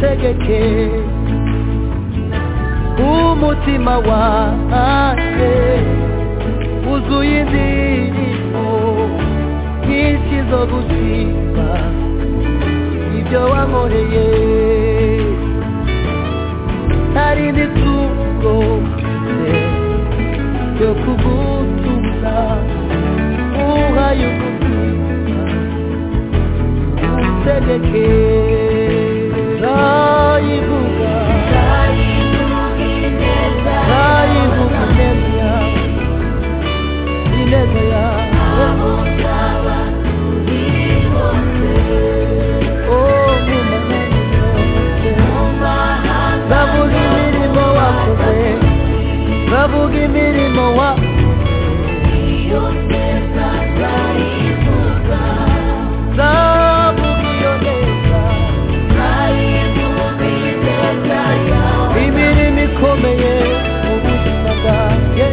utegeke umutima wanjye wuzuye indirimbo nyinshi zo gushima ibyo wankoreye hari n'ituro ryo kugutura uhaye umutima utegeke Bavuga imirimo wakoze bavuga imirimo wa imirimo ikomeye mu buzima bwanjye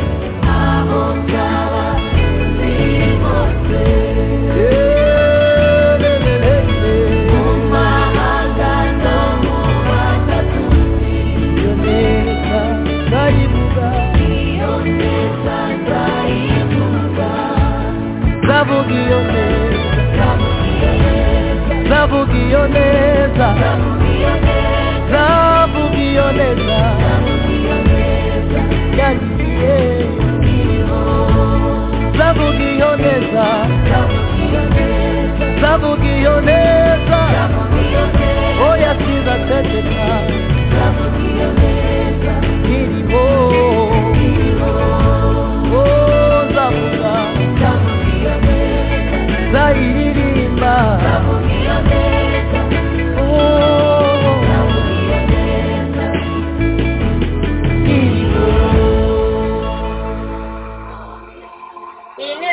iyo neza. Ndayivuga zavuga iyo neza. Zavuga iyo neza. Zavuga zavuga iyo neza zavuga iyo neza oya sizaceceka irimo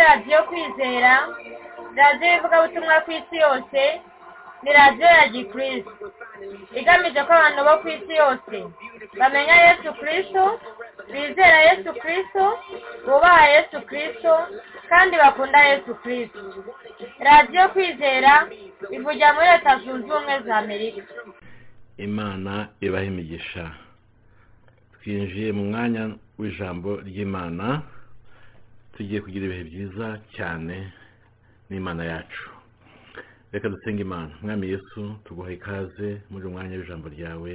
radiyo kwizera radiyo y'ivugabutumwa ku isi yose ni radiyo ya gikristo. Igamije ko abantu bo ku isi yose bamenya yesu kirisito bizera yesu kirisito bubaha yesu kirisito kandi bakunda yesu kirisito radiyo kwizera ivugira muri leta zunze ubumwe za amerika. Imana ibaha imigisha. Twinjiye mu mwanya w'ijambo ry'imana. Tugiye kugira ibihe byiza cyane n'imana yacu. Reka dusenge imana. Mwami yesu tuguha ikaze muri uyu mwanya w'ijambo ryawe.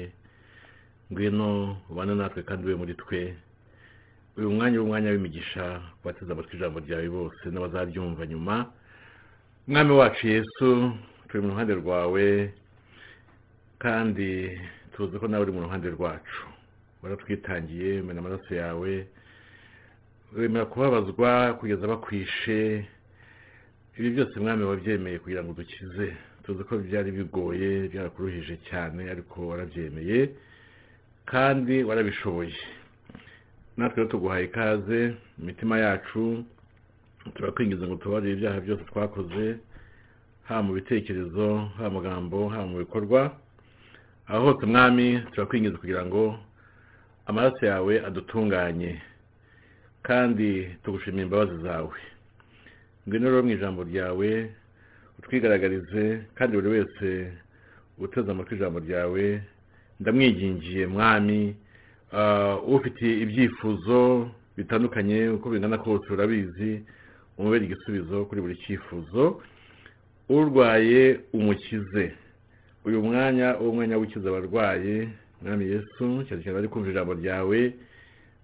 Ngwino ubane natwe kandi ube muri twe. Uyu mwanya w'umwanya w'imigisha bateze amatwi ijambo ryawe bose n'abazaryumva nyuma. Mwami wacu yesu turi mu ruhande rwawe kandi tuzi ko nawe uri mu ruhande rwacu. Waratwitangiye umena amaraso yawe wemera kubabazwa kugeza bakwishe. Ibi byose mwami wabyemeye kugira ngo dukize. Tuzi ko byari bigoye byarakuruhije cyane ariko warabyemeye kandi warabishoboye. Natwe tuguhaye ikaze mu mitima yacu turakwinjiza ngo tubarire ibyaha byose twakoze haba mu bitekerezo haba magambo haba mu bikorwa. Aho hose mwami turakwinjiza kugira ngo amaraso yawe adutunganye. Kandi tugushimira imbabazi zawe. Ngwino rero mu ijambo ryawe utwigaragarize kandi buri wese uteze amatwi ijambo ryawe ndamwigingiye mwami. Ufite ibyifuzo bitandukanye uko bingana kose urabizi umubere igisubizo kuri buri cyifuzo. Urwaye umukize. Uyu mwanya uwo mwanya w'ikiza abarwaye mwami yesu cyane cyane bari kumva ijambo ryawe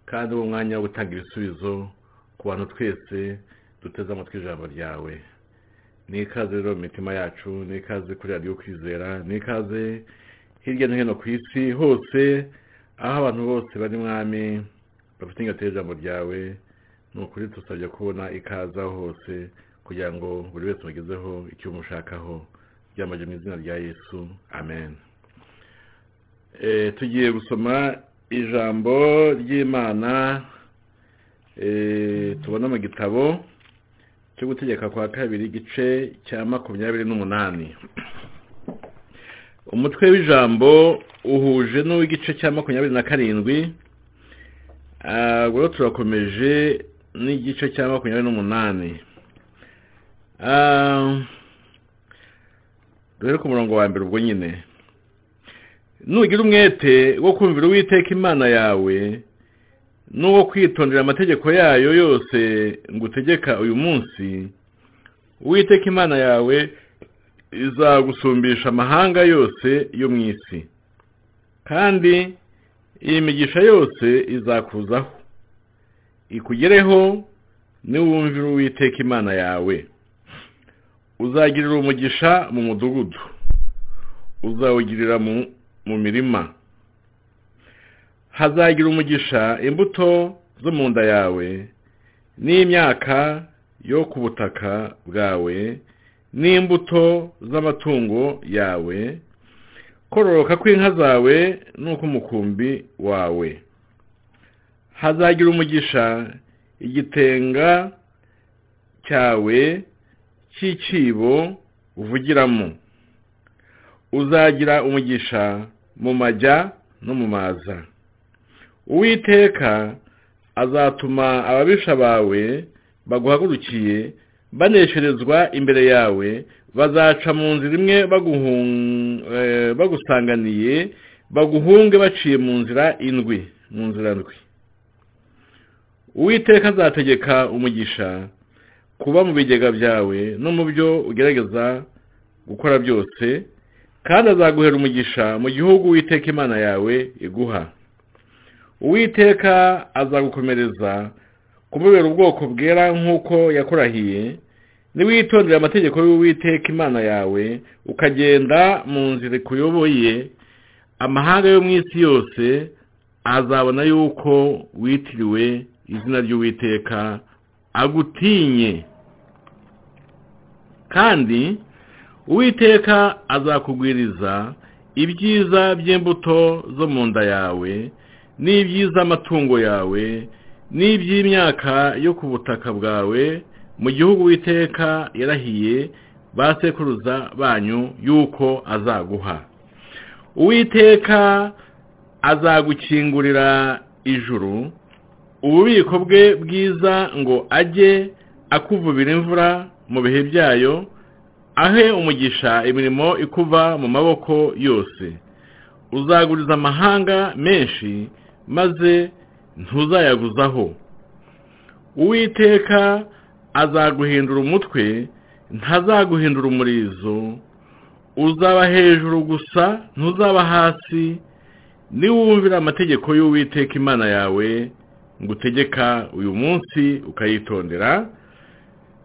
kandi uwo mwanya wo gutanga ibisubizo ku bantu twese duteze amatwi ijambo ryawe. Ni ikaze rero mu mitima yacu ni ikaze kuri radiyo kwizera ni ikaze hirya no hino ku isi hose aho abantu bose bari mwami bafite ingati y'ijambo ryawe ni ukuri dusabye kubona ikaze aho hose kugira ngo buri wese umugezeho icyo umushakaho. Byamaje mu izina rya yesu. Amen. Tugiye gusoma ijambo ry'imana tubona mu gitabo cyo gutegeka kwa kabiri igice cya makumyabiri n'umunani. Umutwe w'ijambo uhuje n'uw'igice cya makumyabiri na karindwi rero turakomeje n'igice cya makumyabiri n'umunani. Dore ku murongo wa mbere ubwo nyine. Nugira umwete wo kumvira uwiteka imana yawe n'uwo kwitondera amategeko yayo yose ngo utegeka uyu munsi uwiteka imana yawe izagusumbisha amahanga yose yo mu isi kandi iyi migisha yose izakuzaho. Ikugereho niwumvira uwiteka imana yawe. Uzagirira umugisha mu mudugudu. Uzawugirira mu mirima. Hazagira umugisha imbuto zo mu nda yawe n'imyaka yo ku butaka bwawe n'imbuto z'amatungo yawe. Kororoka kw'inka zawe n'uk'umukumbi wawe. Hazagira umugisha igitenga cyawe cy'icyibo uvugiramo. Uzagira umugisha mu majya no mu maza. Uwiteka azatuma ababisha bawe baguhagurukiye banesherezwa imbere yawe bazaca mu nzira imwe bagusanganiye baguhunge baciye mu nzira indwi mu nzira ndwi. Uwiteka azategeka umugisha kuba mu bigega byawe no mu byo ugerageza gukora byose kandi azaguhera umugisha mu gihugu uwiteka imana yawe iguha. Uwiteka azagukomereza kumubera ubwoko bwera nk'uko yakurahiye niwitondera amategeko y'uwiteka imana yawe ukagenda mu nzira ikuyoboye amahanga yo mu isi yose azabona yuko witiriwe izina ry'uwiteka agutinye. Kandi uwiteka azakugwiriza ibyiza by'imbuto zo mu nda yawe n'iby'iz'amatungo yawe n'iby'imyaka yo ku butaka bwawe mu gihugu witeka yarahiye ba sekuruza banyu yuko azaguha. Uwiteka azagukingurira ijuru ububiko bwe bwiza ngo ajye akuvubira imvura mu bihe byayo ahe umugisha imirimo ikuva mu maboko yose. Uzaguriza amahanga menshi maze ntuzayaguzaho. Uwiteka azaguhindura umutwe ntazaguhindura umurizo. Uzaba hejuru gusa ntuzaba hasi. Niwumvira amategeko y'uwiteka imana yawe ngo utegeka uyu munsi ukayitondera.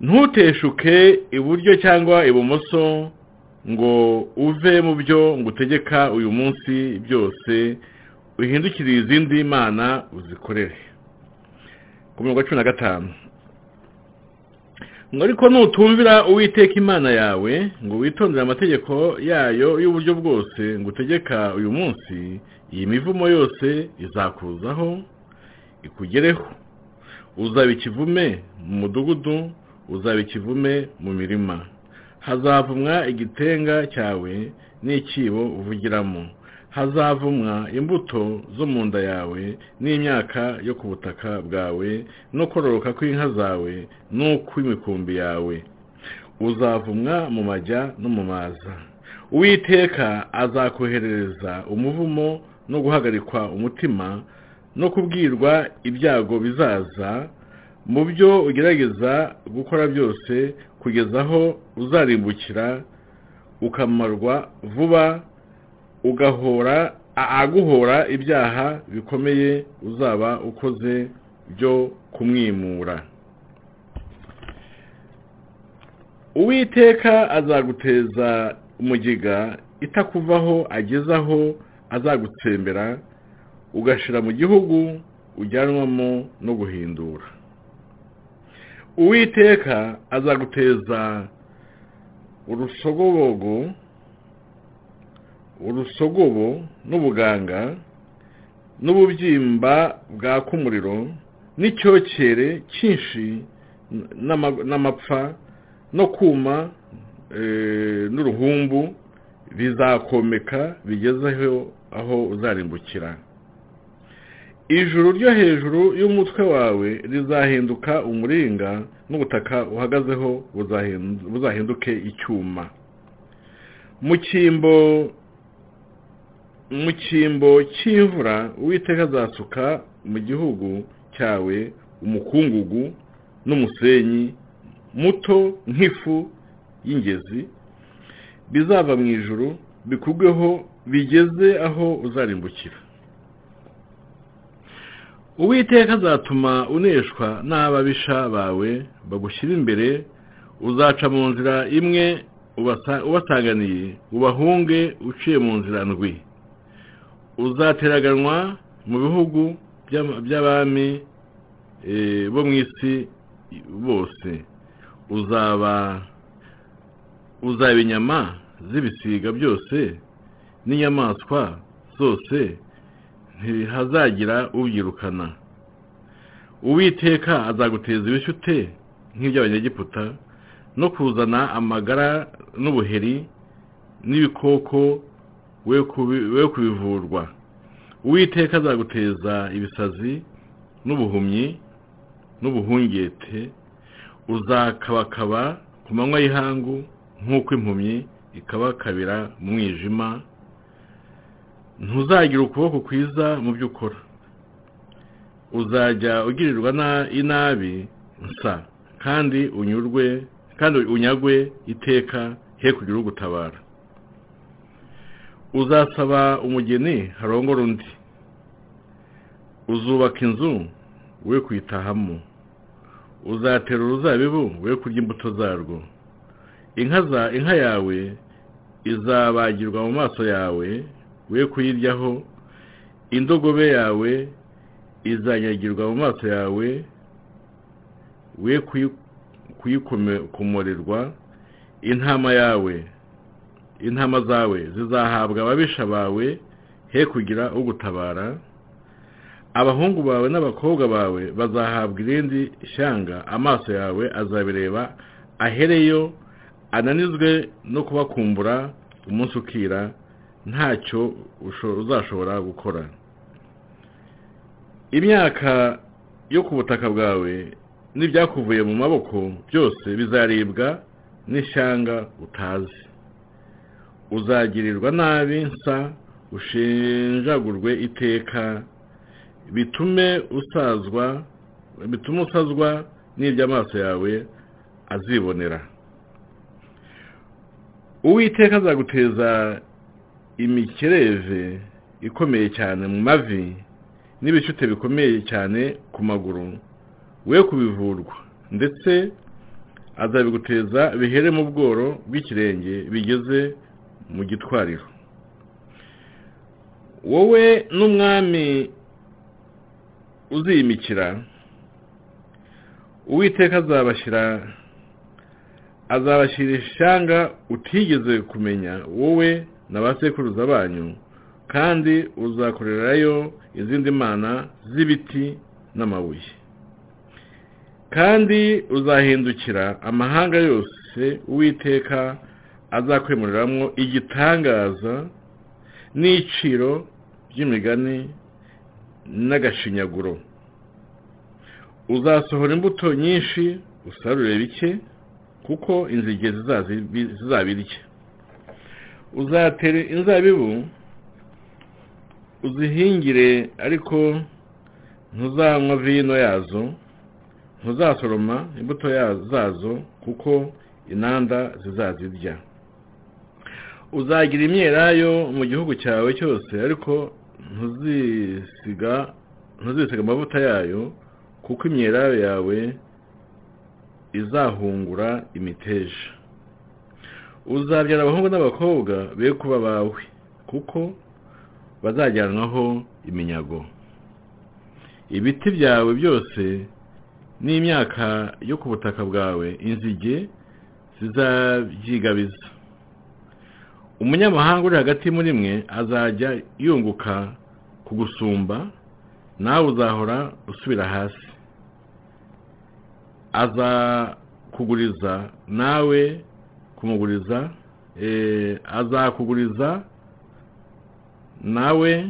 Ntuteshuke iburyo cyangwa ibumoso ngo uve mu byo ngo utegeka uyu munsi byose uhindukire izindi mana uzikorere. Ku mirongo cumi na gatanu. Ngo ariko nutumvira uwiteka imana yawe ngo witondere amategeko yayo y'uburyo bwose ngo utegeka uyu munsi iyi mivumo yose izakuzaho ikugereho. Uzaba ikivume mu mudugudu uzaba ikivume mu mirima. Hazavumwa igitenga cyawe n'ikibo uvugiramo. Hazavumwa imbuto zo mu nda yawe n'imyaka yo ku butaka bwawe no kororoka kw'inka zawe n'ukw'imikumbi yawe. Uzavumwa mu majya no mu maza. Uwiteka azakoherereza umuvumo no guhagarikwa umutima no kubwirwa ibyago bizaza mu byo ugerageza gukora byose kugeza aho uzarimbukira ukamarwa vuba ugahora aguhora ibyaha bikomeye uzaba ukoze byo kumwimura. Uwiteka azaguteza umugiga itakuvaho ageze aho azagutsembera ugashira mu gihugu ujyanwamo no guhindura. Uwiteka azaguteza urusogobogo urusogobo n'ubuganga n'ububyimba bwaka umuriro n'icyokere cyinshi n'amapfa no kuma n'uruhumbu bizakomeka bigezeho aho uzarimbukira. Ijuru ryo hejuru y'umutwe wawe rizahinduka umuringa n'ubutaka uhagazeho buzahinduke icyuma. Mu cyimbo mu cyimbo cy'imvura uwiteka azasuka mu gihugu cyawe umukungugu n'umusenyi muto nk'ifu y'ingezi. Bizava mu ijuru bikugweho bigeze aho uzarimbukira. Uwiteka azatuma uneshwa n'ababisha bawe bagushyira imbere uzaca mu nzira imwe ubasanganiye ubahunge uciye mu nzira ndwi. Uzateraganwa mu bihugu by'abami bo mu isi bose. Uzaba uzaba inyama z'ibisiga byose n'inyamaswa zose ntihazagira ubyirukana uwiteka azaguteza ibishyute nk'iby'abanyegiputa no kuzana amagara n'ubuheri n'ibikoko we kubivurwa. Uwiteka azaguteza ibisazi n'ubuhumyi n'ubuhungete uzakabakaba ku manywa y'ihangu nk'uko impumyi ikabakabira mu mwijima ntuzagira ukuboko kwiza mu byo ukora. Uzajya ugirirwa inabi nsa. Kandi unyurwe kandi unyagwe iteka he kugira ugutabara. Uzasaba umugeni harongora undi. Uzubaka inzu we kuyitahamo uzatera uruzabibu we kurya imbuto zarwo. Inka yawe izabagirwa mu maso yawe we kuyiryaho indogobe yawe izanyagirwa mu maso yawe we kuyikomorerwa intama yawe intama zawe zizahabwa ababisha bawe he kugira ugutabara. Abahungu bawe n'abakobwa bawe bazahabwa irindi shyanga amaso yawe azabireba ahereyo ananizwe no kubakumbura umunsi ukira ntacyo uzashobora gukora. Imyaka yo ku butaka bwawe n'ibyakuvuye mu maboko byose bizaribwa n'ishyanga utazi. Uzagirirwa nabi nsa ushinjagurwe iteka bitume usazwa bitume usazwa n'ibyo amaso yawe azibonera. Uwiteka azaguteza imikereve ikomeye cyane mu mavi n'ibicute bikomeye cyane ku maguru. We kubivurwa. Ndetse azabiguteza bihere mu bworo bw'ikirenge bigeze mu gitwariro. Wowe n'umwami uziyimikira uwiteka azabashyira azabashyira ishyanga utigeze kumenya. Wowe na ba sekuruza banyu kandi uzakorerayo izindi mana z'ibiti n'amabuye. Kandi uzahindukira amahanga yose uwiteka azakwemuriramo igitangaza n'iciro ry'imigani n'agashinyaguro. Uzasohora imbuto nyinshi usarure bike kuko inzige zizabirya uzatera inzabibu uzihingire ariko ntuzanywa vino yazo ntuzasoroma imbuto zazo kuko inanda zizazirya. Uzagira imyelayo mu gihugu cyawe cyose ariko ntuzisiga ntuzisiga amavuta yayo kuko imyelayo yawe izahungura imiteja. Uzabyara abahungu n'abakobwa be kuba bawe kuko bazajyanwaho iminyago. Ibiti byawe byose n'imyaka yo ku butaka bwawe inzige zizabyigabiza. Umunyamahanga uri hagati muri mwe azajya yunguka kugusumba nawe uzahora usubira hasi. Azakuguriza nawe kumuguriza azakuguriza nawe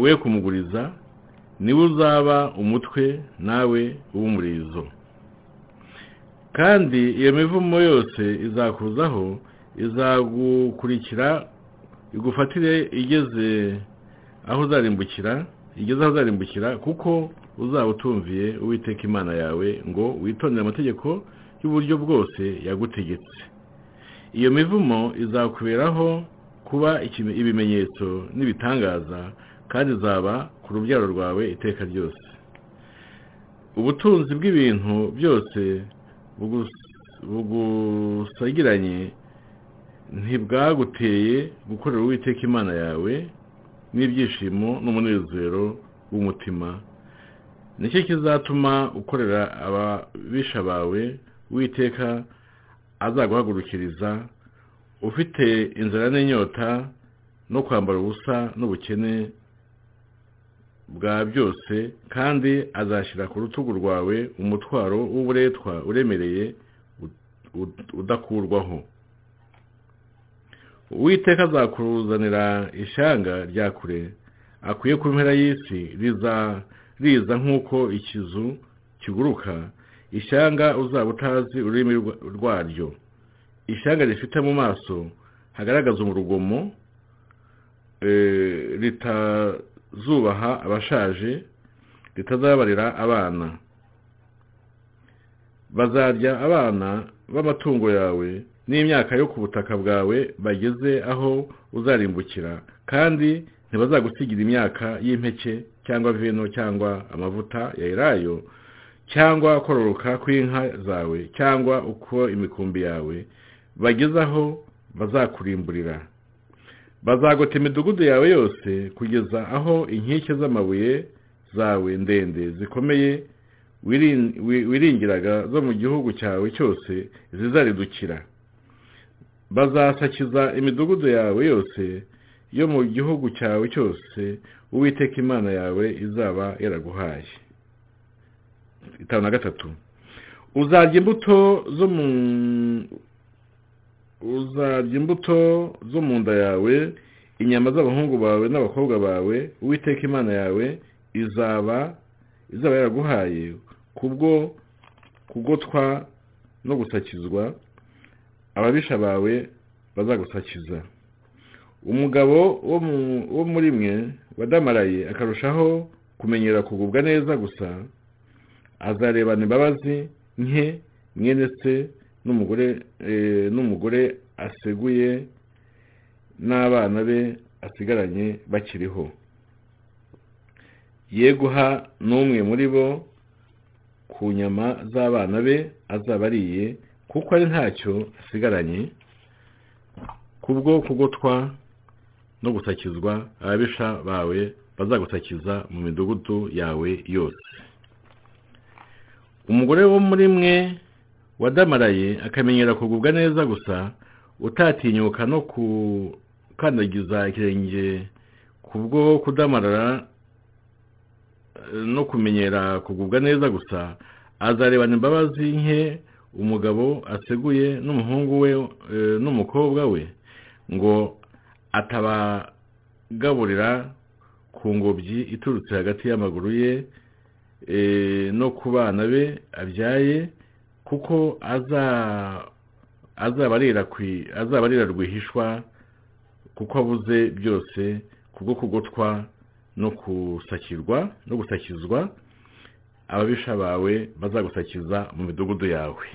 we kumuguriza ni we uzaba umutwe nawe w'umurizo kandi iyo mivumo yose izakuzaho izagukurikira igufatire igeze aho uzarimbukira igeze aho uzarimbukira kuko uzaba utumviye uwiteka imana yawe ngo witondere amategeko y'uburyo bwose yagutegetse. Iyo mivumo izakuberaho kuba ibimenyetso n'ibitangaza kandi izaba ku rubyaro rwawe iteka ryose. Ubutunzi bw'ibintu byose bugusagiranye ntibwaguteye gukorera uwiteka imana yawe n'ibyishimo n'umunezero w'umutima. Nicyo kizatuma ukorera ababisha bawe uwiteka azaguhagurukiriza ufite inzara n'inyota no kwambara ubusa n'ubukene bwa byose kandi azashyira ku rutugu rwawe umutwaro w'uburetwa uremereye udakurwaho. Uwiteka azakuzanira ishyanga rya kure akuye ku mpera y'isi riza nk'uko ikizu kiguruka ishyanga uzaba utazi ururimi rwaryo. Ishyanga rifite mu maso hagaragaza umurugomo ritazubaha abashaje ritazabarira abana. Bazarya abana b'amatungo yawe n'imyaka yo ku butaka bwawe bageze aho uzarimbukira. Kandi ntibazagusigira imyaka y'impeke cyangwa vino cyangwa amavuta ya elayo cyangwa kororoka kw'inka zawe cyangwa uko imikumbi yawe bageze aho bazakurimburira bazagota imidugudu yawe yose kugeza aho inkike z'amabuye zawe ndende zikomeye wiringiraga zo mu gihugu cyawe cyose zizaridukira. Bazasakiza imidugudu yawe yose yo mu gihugu cyawe cyose uwiteka imana yawe izaba yaraguhaye. Itanu na gatatu. Uzarya imbuto zo mu uzarya imbuto zo mu nda yawe inyama z'abahungu bawe n'abakobwa bawe uwiteka imana yawe izaba izaba yaraguhaye kubwo kugotwa no gusakizwa ababisha bawe bazagusakiza. Umugabo wo muri mwe wadamaraye akarushaho kumenyera kugubwa neza gusa azarebana imbabazi nke mwene se n'umugore n'umugore aseguye n'abana be asigaranye bakiriho. Ye guha n'umwe muri bo ku nyama z'abana be azaba ariye kuko ari ntacyo asigaranye kubwo kugotwa no gusakizwa ababisha bawe bazagusakiza mu midugudu yawe yose. Umugore wo muri mwe wadamaraye akamenyera kugubwa neza gusa utatinyuka no gukandagiza ikirenge kubwo kudamarara no kumenyera kugubwa neza gusa. Azarebana imbabazi nke umugabo aseguye n'umuhungu we n'umukobwa we ngo atabagaburira ku ngobyi iturutse hagati y'amaguru ye no ku bana be abyaye kuko azabarira rwihishwa kuko abuze byose kubwo kugotwa no gusakirwa no gusakizwa ababisha bawe bazagusakiza mu midugudu yawe.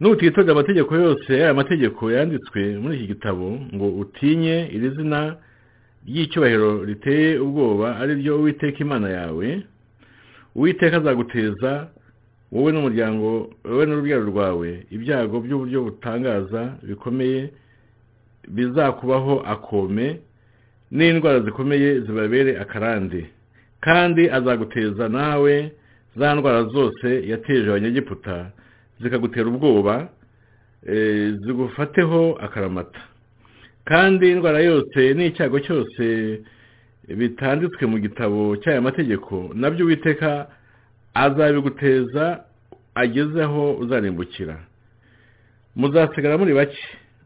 Nutitonda amategeko yose aya mategeko yanditswe muri iki gitabo ngo utinye iri zina ry'icyubahiro riteye ubwoba ari ryo uwiteka imana yawe uwiteka azaguteza wowe n'umuryango wowe n'urubyaro rwawe ibyago by'uburyo butangaza bikomeye bizakubaho akome n'indwara zikomeye zibabere akarande. Kandi azaguteza nawe za ndwara zose yateje abanyegiputa zikagutera ubwoba zigufateho akaramata. Kandi indwara yose n'icyago cyose bitanditswe mu gitabo cy'aya mategeko na byo uwiteka azabiguteza ageze aho uzarimbukira muzasigara muri bake.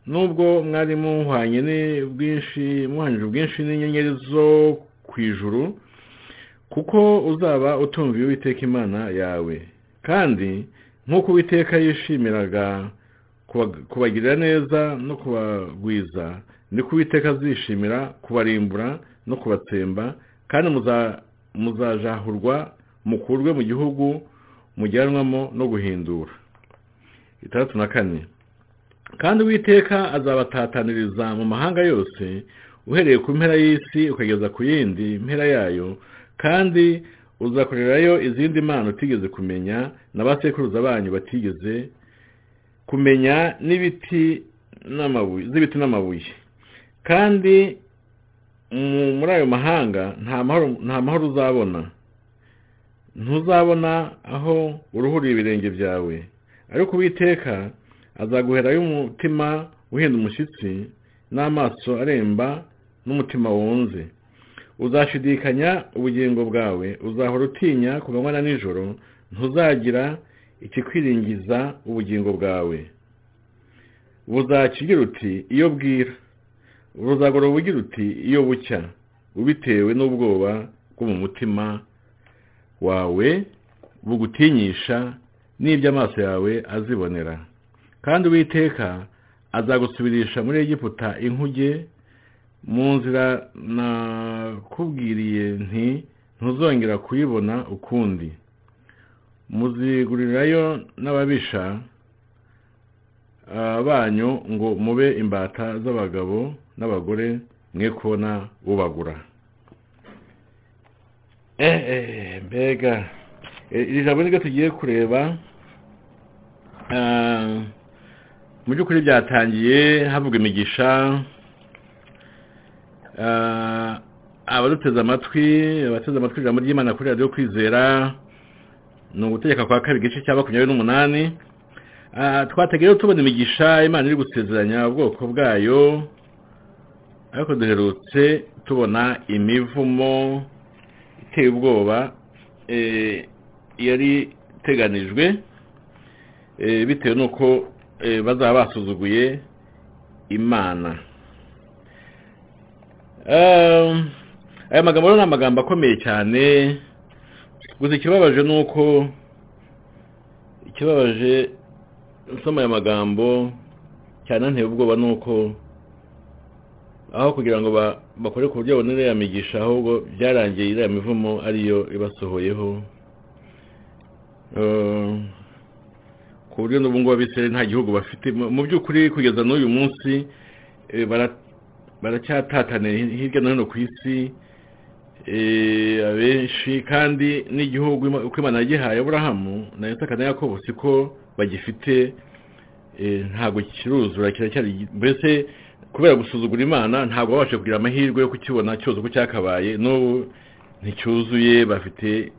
Nubwo mwari muhwanye bwinshi muhanyije ubwinshi n'inyenyeri zo ku ijuru kuko uzaba utumviye uwiteka imana yawe. Kandi nk'uko uwiteka yishimiraga kubagirira neza no kubagwiza niko uwiteka azishimira kubarimbura no kubatsemba kandi muzajahurwa mukurwe mu gihugu mujyanwamo no guhindura. Itandatu na kane. Kandi uwiteka azabatataniriza mu mahanga yose uhereye ku mpera y'isi ukageza ku yindi mpera yayo kandi uzakorerayo izindi mpano utigeze kumenya na ba sekuruza banyu batigeze kumenya n'ibiti n'amabuye. Kandi muri ayo mahanga nta mahoro uzabona. Ntuzabona aho uruhurira ibirenge byawe. Ariko uwiteka azaguherayo umutima uhinda umushyitsi n'amaso aremba n'umutima wunze. Uzashidikanya ubugingo bwawe uzahora utinya ku manywa na nijoro ntuzagira ikikwiringiza ubugingo bwawe. Buzakigira uti iyo bwira. Buzagora bugira uti iyo bucya ubitewe n'ubwoba bwo mu mutima wawe bugutinyisha n'ibyo amaso yawe azibonera. Kandi uwiteka azagusubirisha muri egiputa inkuge mu nzira nakubwiriye nti ntuzongera kuyibona ukundi. Muzigurirayo n'ababisha banyu ngo mube imbata z'abagabo n'abagore mwe kubona ubagura. Mbega. Iri jambo niryo tugiye kureba mu by'ukuri byatangiye havuga imigisha abaduteze amatwi abateze amatwi ijambo ry'imana kuri radiyo kwizera ni ugutegeka kwa kabiri igice cya makumyabiri n'umunani. Twategereje tubona imigisha imana iri gusezeranya ubwoko bwayo. Ariko duherutse tubona imivumo iteye ubwoba yari iteganijwe bitewe n'uko bazaba basuzuguye imana. Aya magambo ni amagambo akomeye cyane. Gusa ikibabaje ni uko ikibabaje nsoma aya magambo cyane nteye ubwoba ni uko aho kugira ngo ba- bakore ku buryo babone iriya migisha ahubwo byarangiye iriya mivumo ariyo ibasohoyeho. Eh, ku buryo n'ubu ngubu abisirayeli nta gihugu bafite. Mu by'ukuri kugeza n'uyu munsi eh, bara- baracyatataniye hirya no hino ku isi. Eh, abenshi kandi n'igihugu uko imana yagihaye aburahamu na isaka na yakobo siko bagifite. Eh, ntabwo kiruzura kiracyari mbese kubera gusuzugura imana ntabwo babasha kugira amahirwe yo kukibona cyose uko cyakabaye n'ubu nticyuzuye bafite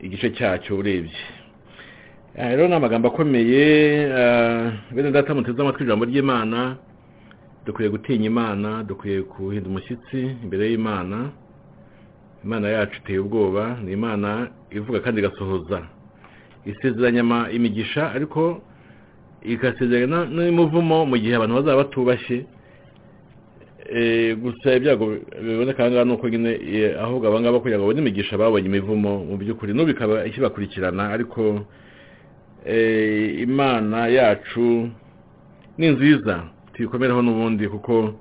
igice cyacyo urebye. Aha rero ni amagambo akomeye ah, bene data muteze amatwi ijambo ry'imana dukwiye gutinya imana dukwiye kuhinda umushyitsi imbere y'imana. Imana yacu iteye ubwoba ni imana ivuga kandi igasohoza isezeranya imigisha ariko igasezeranya n'umuvumo mu gihe abantu bazaba batubashye. Eh, gusa ibyago biboneka aha ngaha ni uko nyine eh, ahubwo aba ngaba kugira ngo babone imigisha babonye imivumo mu by'ukuri n'ubu ikaba ikibakurikirana. Ariko eh, imana yacu ni nziza tuyikomereho n'ubundi kuko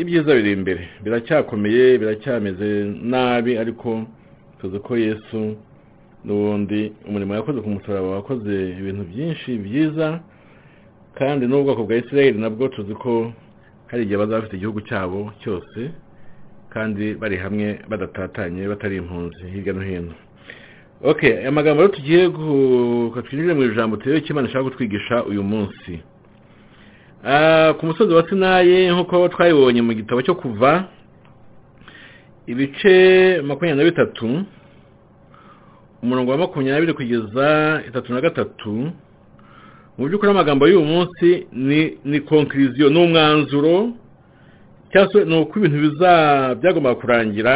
ibyiza biri imbere. Biracyakomeye biracyameze nabi ariko tuzi ko yesu n'ubundi umurimo yakoze ku musaraba wakoze ibintu byinshi byiza kandi n'ubwoko bwa isirayeli nabwo tuzi ko hari igihe bazaba bafite igihugu cyabo cyose kandi bari hamwe badatatanye batari impunzi hirya no hino. Okay aya magambo rero tugiye gu- twinjire mu ijambo turebe icyo imana ishaka kutwigisha uyu munsi. Ah, ku musozi wa sinayi nk'uko twabibonye mu gitabo cyo kuva ibice makumyabiri na bitatu umurongo wa makumyabiri kugeza itatu na gatatu mu by'ukuri amagambo y'uyu munsi ni ni konkiriziyo ni umwanzuro. Cyangwa se ni uko ibintu byagombaga kurangira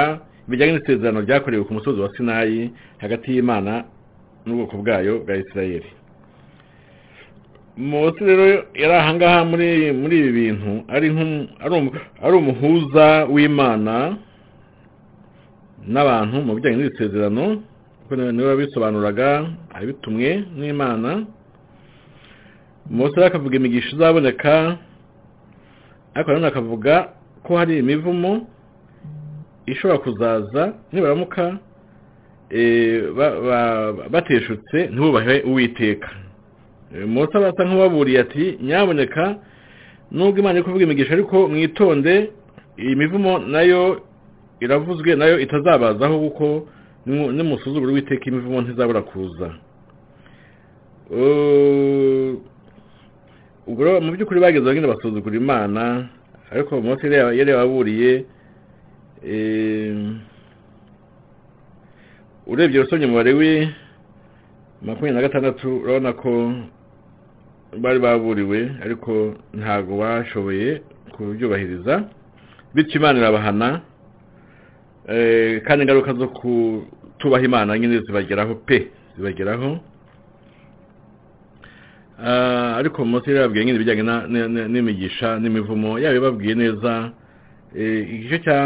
bijyanye n'isezerano ryakorewe ku musozi wa sinayi hagati y'imana n'ubwoko bwayo bwa isirayeli mose rero yari ahangaha muri muri ibi bintu ari umuhuza w'imana n'abantu mu bijyanye n'iri sezerano kuko ni we wabisobanuraga abitumwe n'imana. Rero akavuga imigisha izaboneka ariko nanone akavuga ko hari imivumo ishobora kuzaza nibaramuka eh, ba- ba- bateshutse ntibubahe uwiteka. Eh, mose aba asa nk'uwaburiye ati nyaboneka nubwo imana iri kuvuga imigisha ariko mwitonde iyi mivumo na yo iravuzwe na yo itazabazaho kuko nimusuzugura uwiteka imivumo ntizabura kuza. Ubwo rero mu by'ukuri bageze nyine basuzugura imana ariko yari yaba- yari yababuriye urebye usomye umubare we makumyabiri na gatandatu urabona ko bari baburiwe ariko ntabwo bashoboye kubyubahiriza bityo imana irabahana. Kandi ingaruka zo kutubaha imana nyine zibageraho pe zibageraho. Ah, ariko munsi yari yababwiye nyine ibijyanye n'imigisha n'imivumo yaba ibabwiye neza eh, igice cya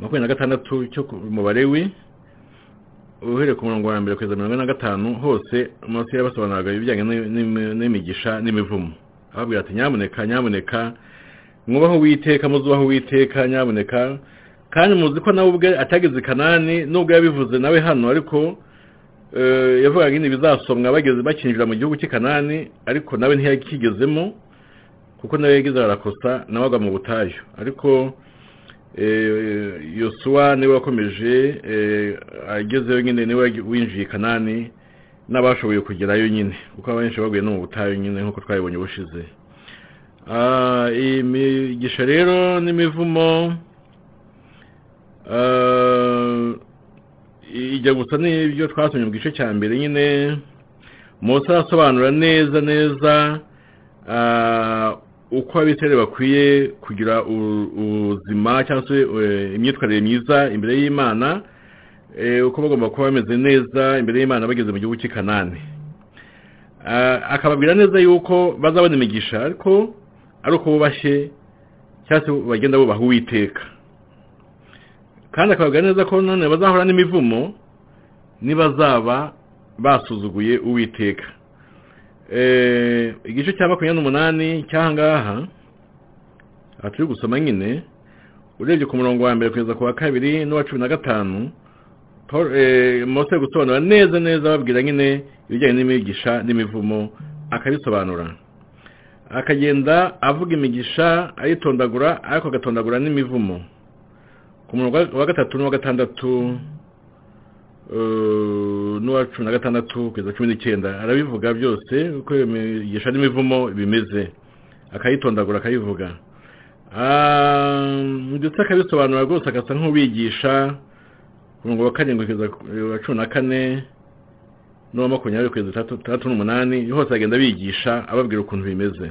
makumyabiri na gatandatu cyo ku mubare we uhereye ku murongo wa mbere kugeza mirongo ine na gatanu hose munsi yabasobanuraga ibijyanye n'imi- n'imi- n'imigisha n'imivumo. Ababwira ati nyamuneka nyamuneka mwubaho uwiteka muzubaho uwiteka nyamuneka. Kandi muzi ko nawe ubwe atageze kanani nubwo yabivuze nawe hano ariko eh, yavugaga nyine bizasomwa bageze bakinjira mu gihugu cy'i kanani ariko nawe ntiyakigezemo kuko nawe yagize arakosa nawe agwa mu butayu. Ariko eh, yosuwa ni we wakomeje eh, agezeyo nyine ni we winjiye i kanani n'abashoboye kugerayo nyine kuko abenshi baguye no mu butayu nyine nk'uko twabibonye ubushize. Ah, iyi migisha rero n'imivumo ijya gusa n'ibyo twasomye mu gice cya mbere nyine. Mose arasobanura neza neza uko abisirayeli bakwiye kugira ubuzima cyangwa se imyitwarire myiza imbere y'imana uko bagomba kuba bameze neza imbere y'imana bageze mu gihugu cy'i kanani akababwira neza yuko bazabona imigisha ariko ari uko bubashye cyangwa se bagenda bubaha uwiteka. Kandi akababwira neza ko none bazahura n'imivumo nibazaba basuzuguye uwiteka. Eh, igice cya makumyabiri n'umunani cy'ahangaha aha turi gusoma nyine urebye ku murongo wa mbere kugeza ku wa kabiri n'uwa cumi na gatanu mose ari gusobanura neza neza ababwira nyine ibijyanye n'imigisha n'imivumo akabisobanura. Akagenda avuga imigisha ayitondagura ariko agatondagura n'imivumo. Ku murongo wa gatatu n'uwa gatandatu n'uwa cumi na gatandatu kugeza cumi n'icyenda. Arabivuga byose uko imigisha n'imivumo bimeze. Akayitondagura akayivuga. Ndetse akabisobanura rwose agasa nk'ubigisha ku murongo wa karindwi kugeza wa cumi na kane n'uwa makumyabiri kugeza itandatu n'umunani hose agenda abigisha ababwira ukuntu bimeze.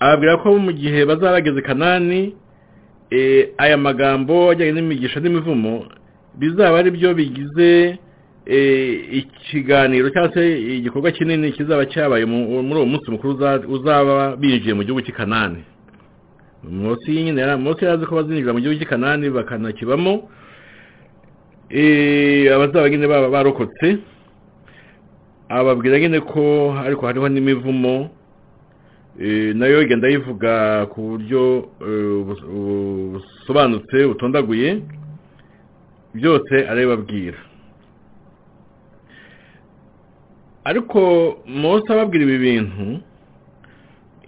Ababwira ko mu gihe bazaba bageze kanani aya magambo ajyanye n'imigisha n'imivumo bizaba ari byo bigize ikiganiro cyangwa se igikorwa kinini kizaba cyabaye muri uwo munsi mukuru uzaba binjiye mu gihugu cy'ikanani munsi nyine munsi yazi ko bazinjira mu gihugu cy'ikanani bakanakibamo abazaba nyine baba barokotse ababwira nyine ko ariko hariho n'imivumo na yo igenda yivuga ku buryo busobanutse butondaguye byose arabibabwira ariko munsi ababwira ibi bintu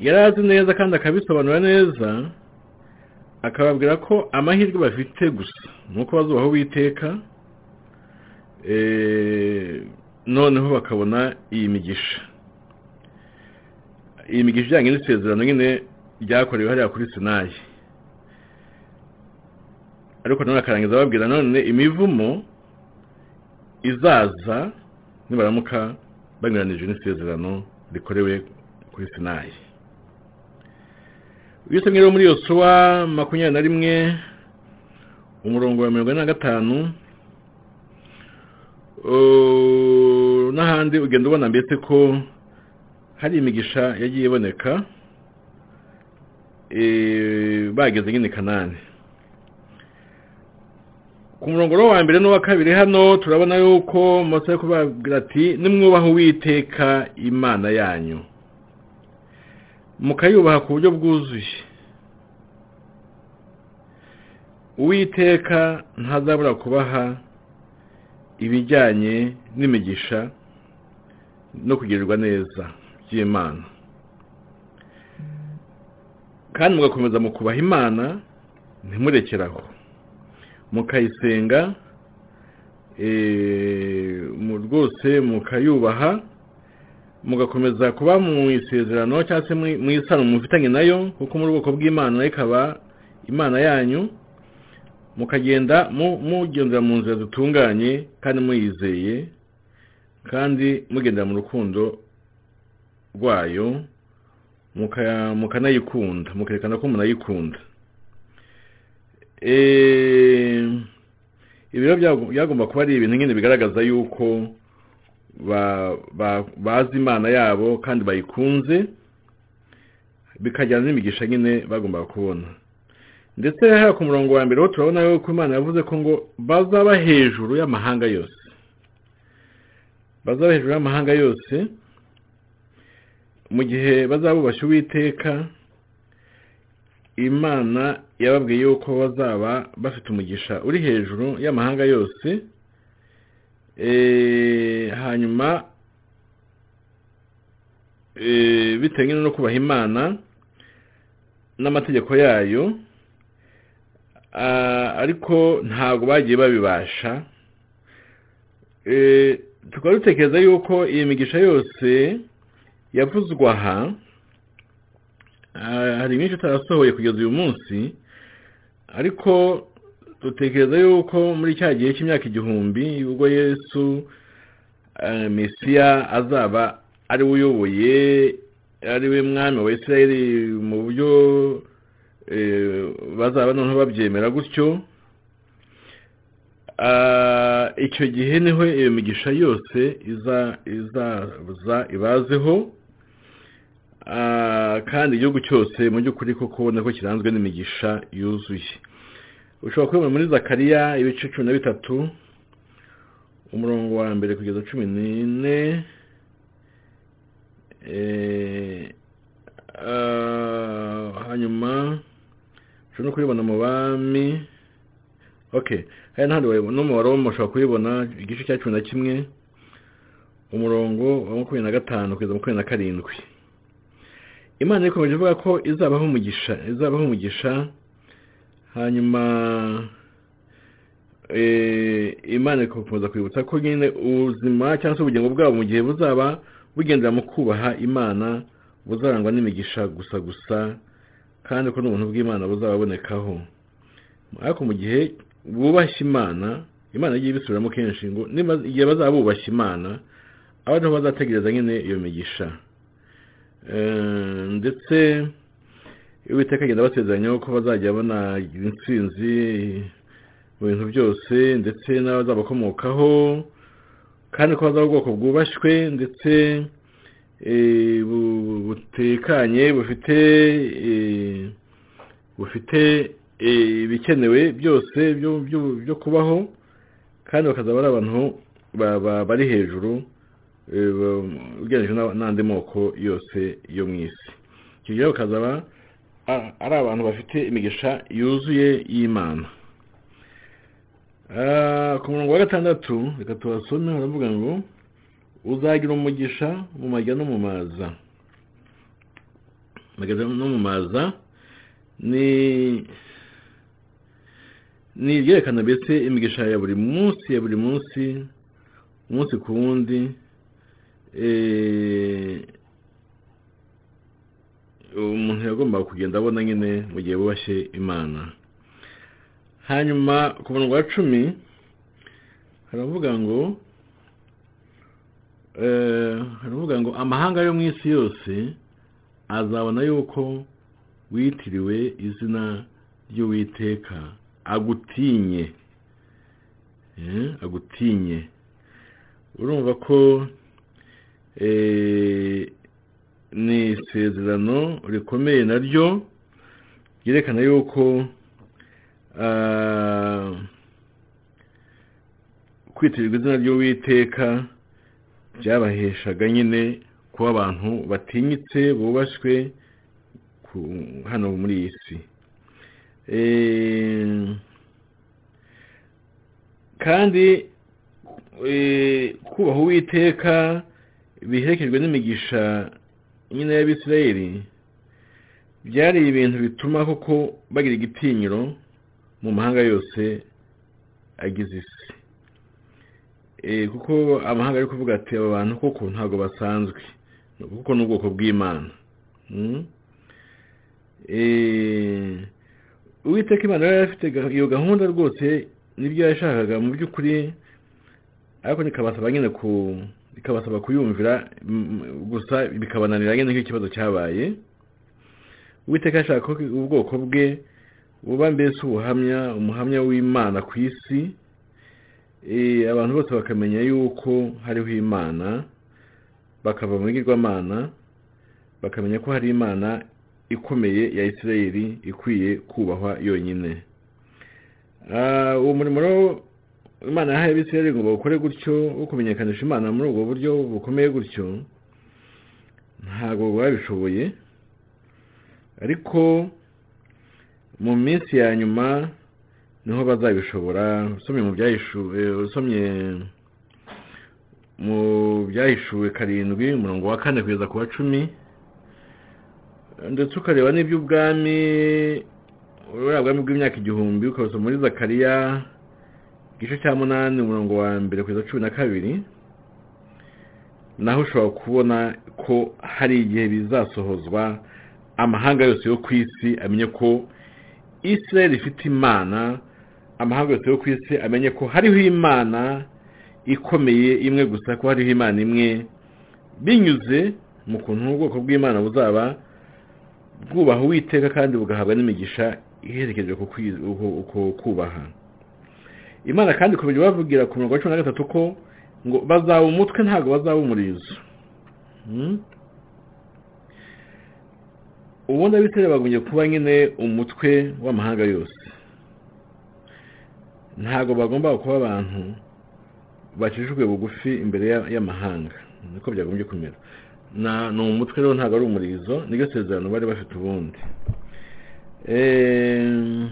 yari azi neza kandi akabisobanura neza akababwira ko amahirwe bafite gusa ni uko bazubaho witeka noneho bakabona iyi migisha. Iyi migisha ijyanye n'isezerano nyine ryakorewe hariya kuri sinayi ariko nanone akarangiza babwira none imivumo izaza nibaramuka banyuranije n'isezerano rikorewe kuri sinayi iyo usomye rero muri iyo suwa makumyabiri na rimwe umurongo wa mirongo ine na gatanu n'ahandi ugenda ubona mbese ko hari imigisha yagiye iboneka bageze nyine kanani. Ku murongo wa mbere n'uwa kabiri hano turabona yuko mose kubabwira ati nimwubaha uwiteka imana yanyu. Mukayubaha ku buryo bwuzuye. Uwiteka ntazabura kubaha ibijyanye n'imigisha no kugirirwa neza. By'imana. Kandi mugakomeza mu kubaha imana ntimurekeraho. Mukayisenga rwose mukayubaha mugakomeza kuba mu isezerano cyangwa se mu isano mufitanye na yo kuko muri ubwoko bw'imana ikaba imana yanyu mukagenda mugendera mu nzira zitunganye kandi muyizeye kandi mugendera mu rukundo rwayo mukanayikunda mukerekana ko munayikunda. Ibiro byagomba kuba ari ibintu nyine bigaragaza yuko bazi imana yabo kandi bayikunze bikajyana n'imigisha nyine bagomba kubona. Ndetse hariya ku murongo wa mbere ho turabona yuko imana yavuze ko ngo bazaba hejuru y'amahanga yose. Bazaba hejuru y'amahanga yose mu gihe bazaba bubashye uwiteka imana yababwiye yuko bazaba bafite umugisha uri hejuru y'amahanga yose hanyuma bitewe no kubaha imana n'amategeko yayo ariko ntabwo bagiye babibasha. Tukaba dutekereza yuko iyi migisha yose yavuzwe aha hari myinshi itarasohoye kugeza uyu munsi ariko dutekereza yuko muri cya gihe cy'imyaka igihumbi ubwo yesu mesiya azaba ari we uyoboye ari we mwami wa israel mu buryo bazaba noneho babyemera gutyo icyo gihe ni ho iyo migisha yose izaza ibazeho. Kandi igihugu cyose mu by'ukuri koko ubona ko kiranzwe n'imigisha yuzuye. Ushobora kubibona muri zakariya ibice cumi na bitatu umurongo wa mbere kugeza cumi n'ine ah, hanyuma ushobora no kuribona mu bami. Okay hari n'ahandi wayibona no mu baroma ushobora kuyibona igice cya cumi na kimwe umurongo wa makumyabiri na gatanu kugeza makumyabiri na karindwi. Imana ikomeje ivuga ko izabaho umugisha izabaho umugisha. Hanyuma eh, imana ikakomeza kwibutsa ko nyine ubuzima cyangwa se ubugingo bwabo mu gihe buzaba bugendera mu kubaha imana buzarangwa n'imigisha gusa gusa kandi ko n'ubuntu bw'imana buzababonekaho ariko mu gihe bubashye imana imana igiye ibisubiramo kenshi ngo igihe bazaba bubashye imana aba ariho bazategereza nyine iyo migisha. Ndetse uwiteka agenda basezeranya ko bazajya babona intsinzi mu bintu byose ndetse n'abazabakomokaho kandi ko bazaba ubwoko bwubashywe ndetse eh, bu- butekanye bufite eh, bufite eh, ibikenewe byose byo- kubaho kandi bakazaba ari abantu ba- ba- bari hejuru eh, ugereranyije n'a- n'andi moko yose yo mu isi. Icyo gihe bakazaba ari abantu bafite imigisha yuzuye y'imana. Ku murongo wa gatandatu reka tubasome haravuga ngo uzagira umugisha mu majya no mu maza. No mu maza ni ibyerekana mbese imigisha ya buri munsi ya buri munsi umunsi ku wundi umuntu yagombaga kugenda abona nyine mu gihe bubashye imana. Hanyuma ku murongo wa cumi haravuga ngo eh, haravuga ngo amahanga yo mu isi yose azabona yuko witiriwe izina ry'uwiteka. Agutinye. Eh, agutinye. Urumva ko eh, ni isezerano rikomeye naryo ryerekana yuko ah, kwitirirwa izina ry'uwiteka byabaheshaga nyine kuba abantu batinyitse bubashywe hano muri iyi si. Eh, kandi eh, kubaha uwiteka biherekejwe n'imigisha nyine y'abisirayeli byari ibintu bituma koko bagira igitinyiro mu mahanga yose agize isi. Eh, kuko amahanga ari kuvuga ati aba bantu koko ntabwo basanzwe. Kuko ni ubwoko bw'imana. Mm? Eh, uwiteka imana yari afite iyo gahunda rwose ni byo yashakaga. Mu by'ukuri ariko nikabasaba nyine ku bikabasaba kuyumvira gusa bikabananira nyine nk'ikibazo cyabaye. Uwiteka yashaka ko ubwoko bwe buba mbese ubuhamya umuhamya w'imana ku isi Eh, abantu bose bakamenya yuko hariho imana bakava mu bigirwamana bakamenya ko hari imana ikomeye ya isirayeli ikwiye kubahwa yonyine. Ah, uwo murimo rero imana yahaye abisirayeli ngo bawukore gutyo wo kumenyekanisha imana muri ubwo buryo bukomeye gutyo ntabwo babishoboye. Ariko mu minsi ya nyuma ni ho bazabishobora usomye mu byahishuwe usomye mu byahishuwe karindwi umurongo wa kane kugeza ku wa cumi ndetse ukareba n'iby'ubwami uriya bwami bw'imyaka igihumbi ukabasoma muri zakariya igice cya munani umurongo wa mbere kugeza cumi na kabiri naho ushobora kubona ko hari igihe bizasohozwa amahanga yose yo ku isi amenye ko israel ifite imana amahanga yose yo ku isi amenye ko hariho imana ikomeye imwe gusa ko hariho imana imwe binyuze mu kuntu ubwoko bw'imana buzaba bwubaha uwiteka kandi bugahabwa n'imigisha iherekeje ku kubaha. Imana kandi ikomeje bavugira ku murongo wa cumi na gatatu ko ngo bazaba umutwe ntabwo bazaba umurizo. Hmm? ubundi abisirayeli bagombye kuba nyine umutwe w'amahanga yose. Ntabwo bagomba kuba abantu bacishijwe bugufi imbere ya- y'amahanga. Niko byagombye kumera. Ni umutwe rero ntabwo ari umurizo niryo sezerano bari bafite ubundi. Eh,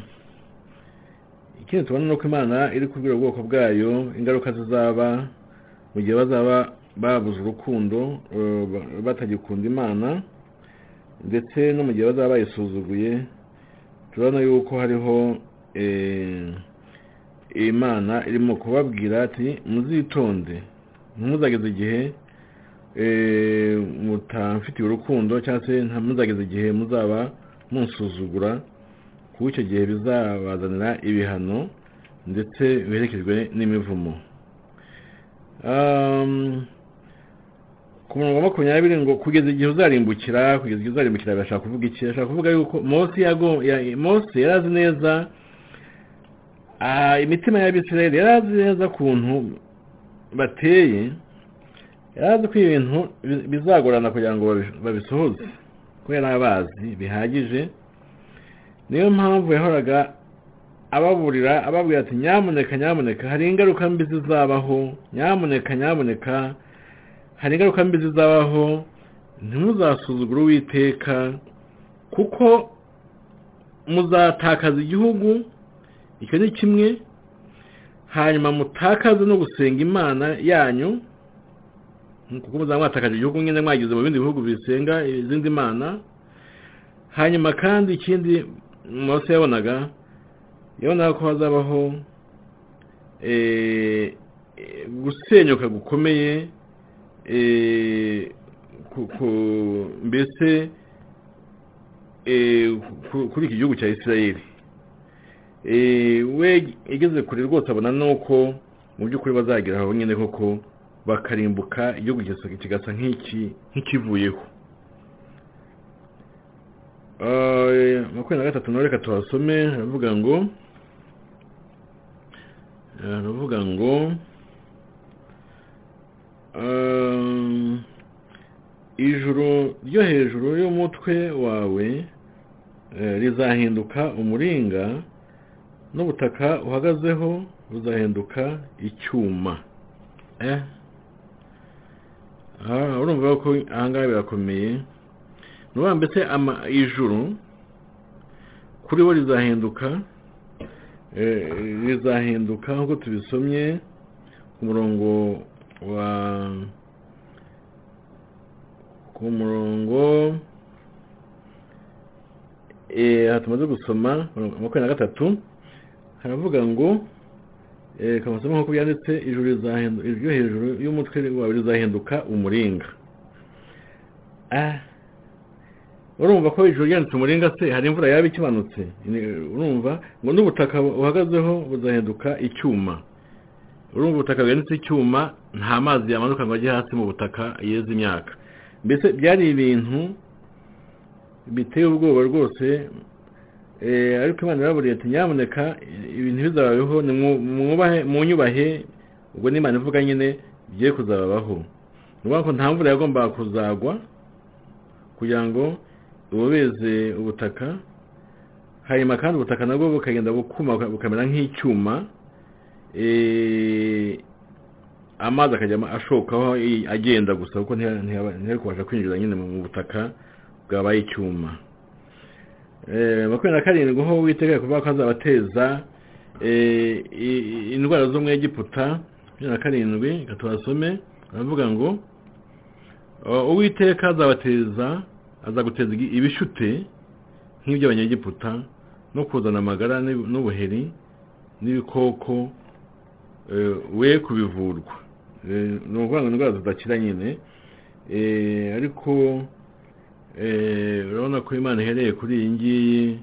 ikindi tubona ni uko imana iri kubwira ubwoko bwayo ingaruka zizaba mu gihe bazaba babuze urukundo eh, ba- batagikunda imana ndetse no mu gihe bazaba bayisuzuguye turabona yuko hariho eh, imana irimo kubabwira ati muzitonde ntimuzageze igihe eh, mutamfitiye urukundo cyangwa se ntimuzageze igihe muzaba munsuzugura kuko icyo gihe bizabazanira ibihano ndetse biherekejwe n'imivumo. Um, ku murongo wa makumyabiri ngo kugeza igihe uzarimbukira kugeza igihe uzarimbukira birashaka kuvuga iki? Ashaka kuvuga yuko mose yari azi neza imitima y'abisirayeli yari azi neza ukuntu bateye yari azi ko ibintu bi- bizagorana kugira ngo babi- babisohoze ko yari abazi bihagije. Niyo mpamvu yahoraga ababurira ababwira ati nyamuneka nyamuneka hari ingaruka mbi zizabaho. Nyamuneka nyamuneka hari ingaruka mbi zizabaho. Ntimuzasuzugure uwiteka kuko muzatakaza igihugu. Icyo ni kimwe. Hanyuma mutakaze no gusenga imana yanyu kuko muzaba mwatakaje igihugu nyine mwagize mu bindi bihugu bisenga izindi mana. Hanyuma kandi ikindi mose yabonaga yabonaga ko hazabaho eh, eh, gusenyuka gukomeye ku- mbese ku- kuri iki gihugu cya isirayeli Eh, we igeze kure rwose abona nuko mu by'ukuri bazagera aho nyine koko bakarimbuka igihugu kigasa- nk'iki nk'ikivuyeho. Eh, makumyabiri na gatatu nawe reka tuhasome aravuga ngo aravuga ngo eh, ijuru ryo hejuru y'umutwe wawe eh, rizahinduka umuringa n'ubutaka uhagazeho buzahinduka icyuma. Eh? Aha urumva ko ahangaha birakomeye. Ukuvuga mbese ijuru kuri bo rizahinduka eh, rizahinduka nk'uko tubisomye ku murongo wa ku murongo eh, aha tumaze gusoma makumyabiri na gatatu haravuga ngo eh, kamusoma nk'uko byanditse ijuru rizahindu- iryo hejuru y'umutwe wawe rizahinduka umuringa. Ah urumva ko ijuru ryanditse umuringa se hari imvura yaba ikimanutse? Ni- urumva? Ngo n'ubutaka buhagazeho buzahinduka icyuma. Urumva ubutaka bwanditse icyuma nta mazi yamanuka ngo ajye hasi mu butaka yeze imyaka. Mbese byari ibintu biteye ubwoba rwose eh, ariko imana iraburiye ati nyamuneka ibintu bizababeho nimwu- mwubahe munyubahe ubwo n'imana ivuga nyine bigiye kuzababaho. Ni ukuvuga ko nta mvura yagombaga kuzagwa kugira ngo bubeze ubutaka hanyuma kandi ubutaka nabwo bukagenda bukuma buka- bukamera nk'icyuma eh, amazi akajya ashokaho agenda gusa kuko ntiyari kubasha kwinjira nyine mu butaka bwabaye icyuma. Eh, makumyabiri na karindwi ho witega kuvuga ko azabateza eh, indwara zo mu egiputa makumyabiri na karindwi reka tuhasome aravuga ngo "Uh, uwiteka azabateza azaguteza ibishute nk'iby'abanyegiputa no kuzana amagara n'ubuheri n'ibikoko eh, we kubivurwa. Eh, ni ukuvuga ngo indwara zidakira nyine. Eh, ariko urabona ko imana ihereye kuri iyi ngiyi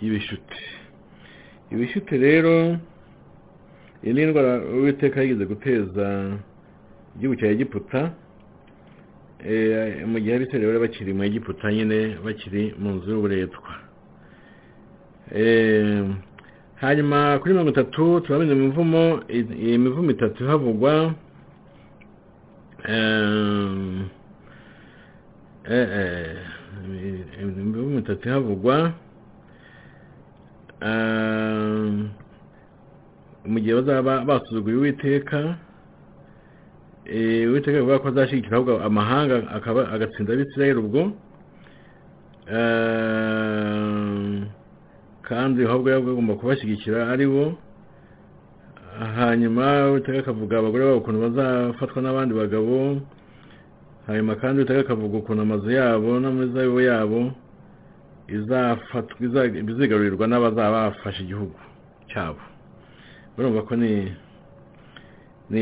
y'ibishute ibishute rero iyi ni indwara uwiteka yigeze guteza igihugu cya egiputa. Mu gihe abisirayeli bari bakiri mu egiputa nyine bakiri mu nzu y'uburetwa. Eh, hanyuma kuri mirongo itatu turabona imivumo i- iyi mivumo itatu havugwa eh, eh, eh, imivumo itatu havugwa eh, mu gihe bazaba basuzuguye uwiteka eh, uwiteka avuga ko azashyigikira ahubwo amahanga akaba agatsinda abisirayeli ubwo. Eh, kandi ahubwo agomba kubashyigikira ari bo. Hanyuma uwiteka akavuga abagore babo ukuntu bazafatwa n'abandi bagabo. Hanyuma kandi uwiteka akavuga ukuntu amazu yabo n'imizabibu yabo izafatwa iza- bizigarurirwa n'abazaba bafashe igihugu cyabo. Urumva ko ni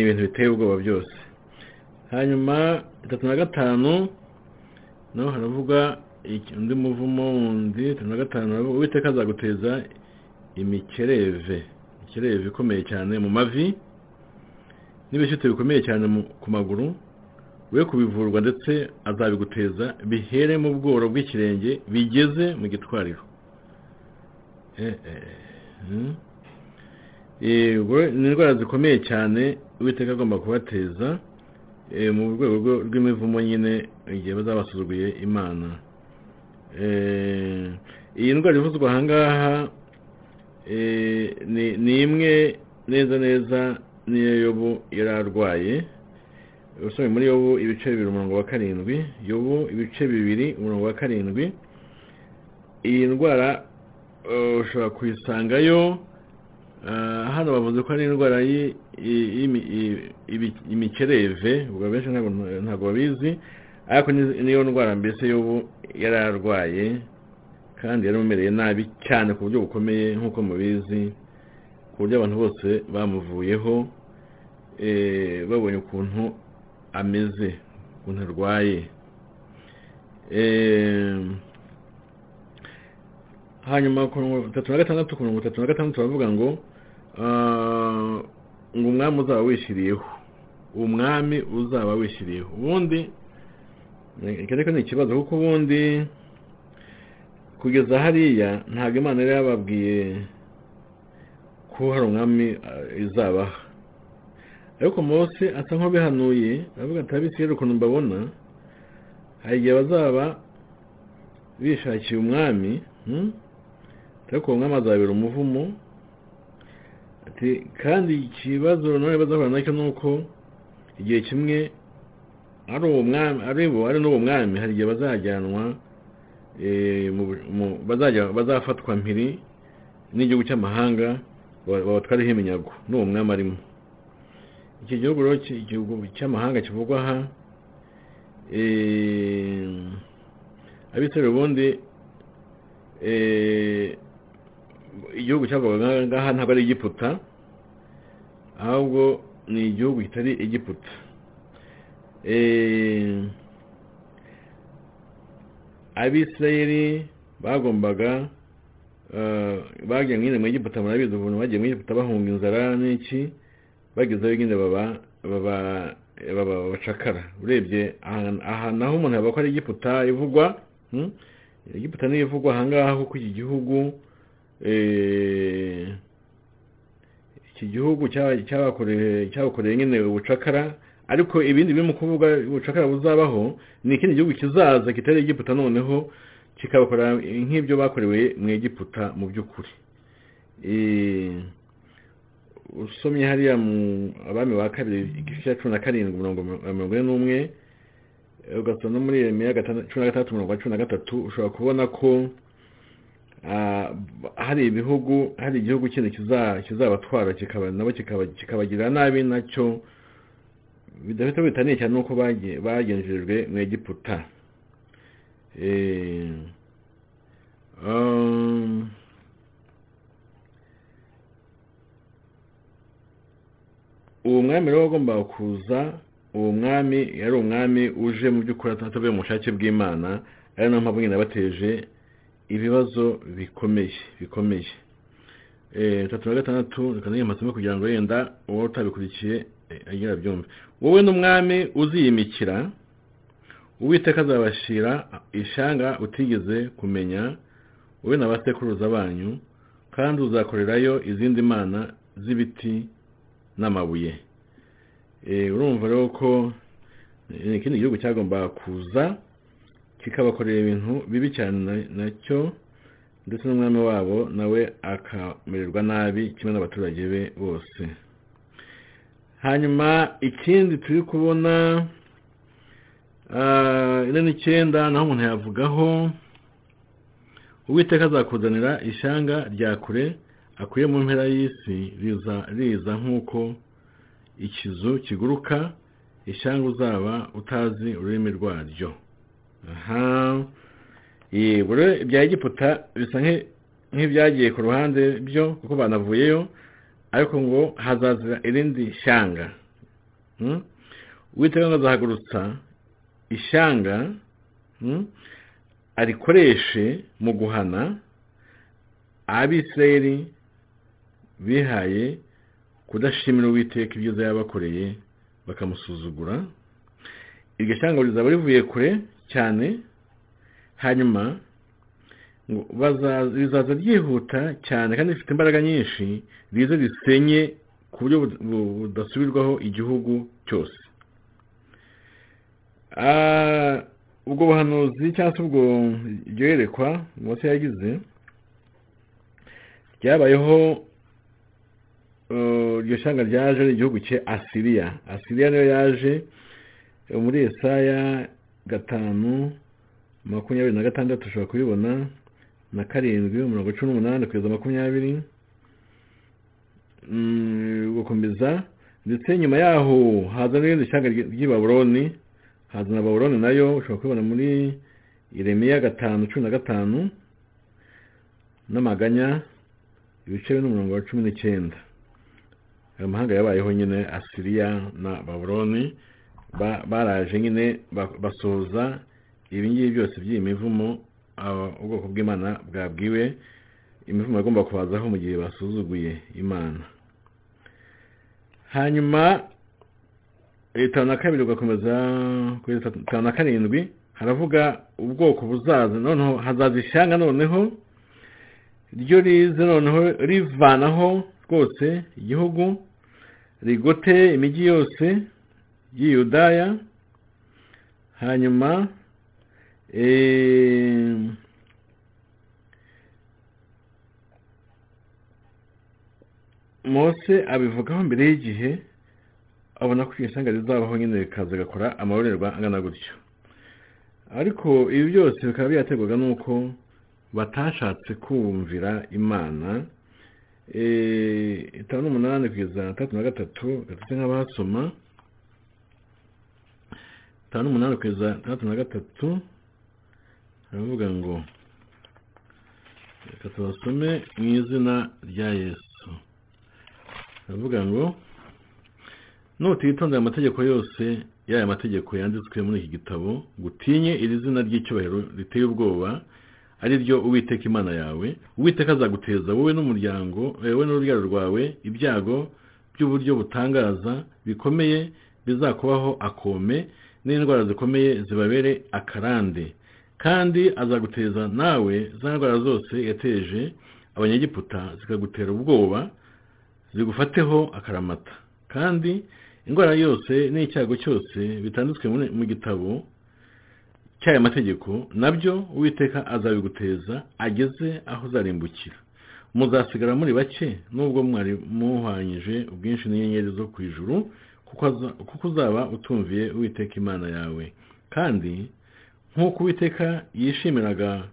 ibintu biteye ubwoba byose. Hanyuma itatu na gatanu naho haravuga undi muvumo wundi itatu na gatanu haravuga uwiteka azaguteza imikereve. Imikereve ikomeye cyane mu mavi n'ibishyute bikomeye cyane ku maguru. We kubivurwa ndetse azabiguteza bihere mu bworo bw'ikirenge bigeze mu gitwariro. Eh, eh, hmm. Eh, ubwo ni indwara zikomeye cyane uwiteka agomba kubateza. Mu rwego rw'imivumo nyine igihe bazaba basuzuguye imana. Eh, iyi ndwara ivuzwa ahangaha eh, ni imwe neza neza n'iyo yobu yari arwaye. Usomye muri yobu ibice bibiri umurongo wa karindwi. Yobu ibice bibiri umurongo wa karindwi. Iyi ndwara eh, ushobora kuyisangayo. Ah, hano bavuze ko ari indwara imikereve ubwo benshi ntabwo babizi ariko ni- niyo ndwara mbese yobu yari arwaye kandi yari amumereye nabi cyane ku buryo bukomeye nk'uko mubizi ku buryo abantu bose bamuvuyeho eh, babonye ukuntu ameze ukuntu arwaye. Eh, hanyuma ku mirongo itatu na gatandatu ku mirongo itatu na gatandatu baravuga ngo ah, ngo umwami uzaba wishyiriyeho umwami uzaba wishyiriyeho ubundi iki ariko ni ikibazo kuko ubundi kugeza hariya ntabwo imana yari yababwiye ko hari umwami ah, izabaha. Ariko mose asa nk'ubihanuye aravuga ati ab'isi rero ukuntu mbabona hari igihe bazaba bishakiye umwami hmm? ariko uwo mwami azabera umuvumo ati kandi ikibazo none bazahura na cyo ni uko igihe kimwe ari uwo mwami ari bo ari n'uwo mwami hari igihe bazajyanwa eh, bazafatwa mpiri n'igihugu cy'amahanga ba- babatwareho iminyago n'uwo mwami arimo. Iki gihugu rero igihugu cy'amahanga kivugwa aha eh, abisirayeli ubundi eh, igihugu cyavugaga ngaha ntabwo ari igiputa ahubwo ni igihugu kitari igiputa abisirayeli bagombaga bagiye nyine mu egiputa murabizi ukuntu bagiye mu egiputa bahunga inzara n'iki bagezeho nyine baba baba baba bacakara urebye aha- aha naho umuntu yaba ko ari egiputa ivugwa egiputa niyo ivugwa ahangaha kuko iki gihugu iki gihugu cyaba- cyabakoreye nyine ubucakara ariko ibindi biri mu kuvuga ubucakara buzabaho ni ikindi gihugu kizaza kitari egiputa noneho kikabakora nk'ibyo bakorewe mu egiputa mu by'ukuri. Eh, usomye hariya mu abami ba kabiri igice cya cumi na karindwi mirongo mirongo ine n'umwe eh, ugasoma no muri cumi na gatandatu mirongo cumi na gatatu ushobora kubona ko hari ibihugu hari igihugu kindi kiza- kizabatwara kikaba nabo kikaba- kikabagirira nabi na cyo bidafite bitaniye cyane nuko bagenjejwe mu egiputa. Eh, um, uwo mwami rero wagombaga kuza uwo mwami yari umwami uje mu by'ukuri atavuye mu bushake bw'imana ari na yo mpamvu nyine yabateje ibibazo bikomeye bikomeye. Eh, tatu na gatandatu reka masomo kugira ngo yenda uwo utabikurikiye eh, agira abyumve. Wowe n'umwami uziyimikira uwiteka azabashira ishanga utigeze kumenya wowe na basekuruza banyu kandi uzakorerayo izindi mana z'ibiti n'amabuye. Eh, urumva rero ko ikindi gihugu cyagombaga kuza kikabakorera ibintu bibi cyane na- na cyo ndetse n'umwami wabo nawe akamererwa nabi kimwe n'abaturage be bose. Hanyuma ikindi turi kubona ine n'icyenda naho umuntu yavugaho uwiteka azakuzanira ishyanga rya kure akuye mu mpera y'isi riza nk'uko ikizu kiguruka ishyanga uzaba utazi ururimi rwaryo. Aha. Ibya egiputa bisa nk'ibyagiye ku ruhande byo kuko banavuyeyo ariko ngo hazazira irindi shyanga uwiteka ngo azahagurutsa ishyanga arikoreshe mu guhana abisirayeli bihaye kudashimira uwiteka ibyiza yabakoreye bakamusuzugura. Iryo shyanga rizaba rivuye kure cyane hanyuma rizaza ryihuta cyane kandi rifite imbaraga nyinshi rize risenye ku buryo budasubirwaho igihugu cyose. Ubwo buhanuzi cyangwa se ubwo iryo yerekwa munsi yagize ryabayeho iryo shyanga ryaje ari igihugu cye asiriya. Asiriya niyo yaje muri esaya gatanu makumyabiri na gatandatu ushobora kubibona na karindwi mirongo cumi n'umunani kugeza makumyabiri gukomeza ndetse nyuma yaho haza n'irindi shyanga ry'i baburoni haza na baburoni na yo ushobora kubibona muri iremiya gatanu cumi na gatanu n'amaganya ibice n'umurongo wa cumi n'icyenda ayo mahanga yabayeho nyine asiriya na baburoni baraje nyine basohoza ibingibi byose by'iyi mivumo ubwoko bw'imana bwabwiwe imivumo agomba kubazaho mu gihe basuzuguye imana. Hanyuma itanu na kabiri ugakomeza kuri itanu na karindwi haravuga ubwoko buzaza noneho hazaza ishyanga noneho ryo rize noneho rivanaho rwose igihugu rigote imijyi yose y'iyudaya hanyuma mose abivugaho mbere y'igihe abona ko iryo shyanga rizabaho nyine rikaza gakora amarorerwa angana gutyo. Ariko ibi byose bikaba byaterwaga n'uko batashatse kumvira imana itanu n'umunani kugeza tatu na gatatu gatatu nk'abahasoma itanu n'umunani kugeza tandatu na gatatu. Baravuga ngo reka tubasome mu izina rya yesu. Baravuga ngo nutitondera amategeko yose y'aya mategeko yanditswe muri iki gitabo gutinye iri zina ry'icyubahiro riteye ubwoba ari ryo uwiteka imana yawe. Uwiteka azaguteza wowe n'umuryango wowe n'urubyaro rwawe ibyago by'uburyo butangaza bikomeye bizakubaho akome n'indwara zikomeye zibabere akarande. Kandi azaguteza nawe za ndwara zose yateje abanyegiputa zikagutera ubwoba zigufateho akaramata. Kandi indwara yose n'icyago cyose bitanditswe mu gitabo cy'aya mategeko na byo uwiteka azabiguteza ageze aho uzarimbukira. Muzasigara muri bake nubwo mwari muhwanyije ubwinshi n'inyenyeri zo ku ijuru kuko uzaba utumviye uwiteka imana yawe. Kandi nk'uko uwiteka yishimiraga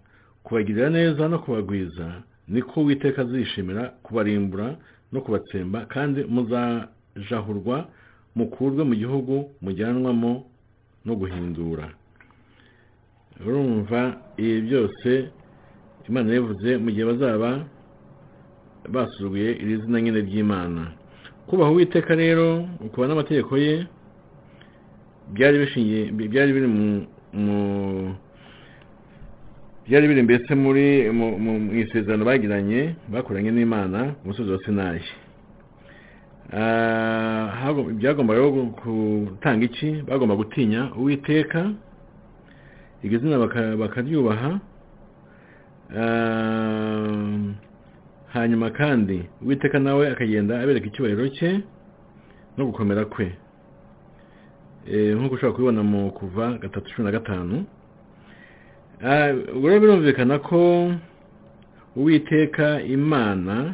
kubagirira neza no kubagwiza niko uwiteka azishimira kubarimbura no kubatsemba kandi muzajahurwa mukurwe mu gihugu mujyanwamo no guhindura. Urumva ibi byose imana yavuze mu gihe bazaba basuzuguye iri zina nyine ry'imana. Kubaha uwiteka rero ukuba n'amategeko ye byari bishingiye byari biri mu byari biri mbese muri mu isezerano bagiranye bakoranye n'imana ku musozi wa sinayi byagombaga gutanga iki? Bagomba gutinya uwiteka iryo zina bakaryubaha. Hanyuma kandi uwiteka nawe akagenda abereka icyubahiro cye no gukomera kwe. Nk'uko ushobora kubibona mu kuva gatatu cumi na gatanu ubwo rero birumvikana ko uwiteka imana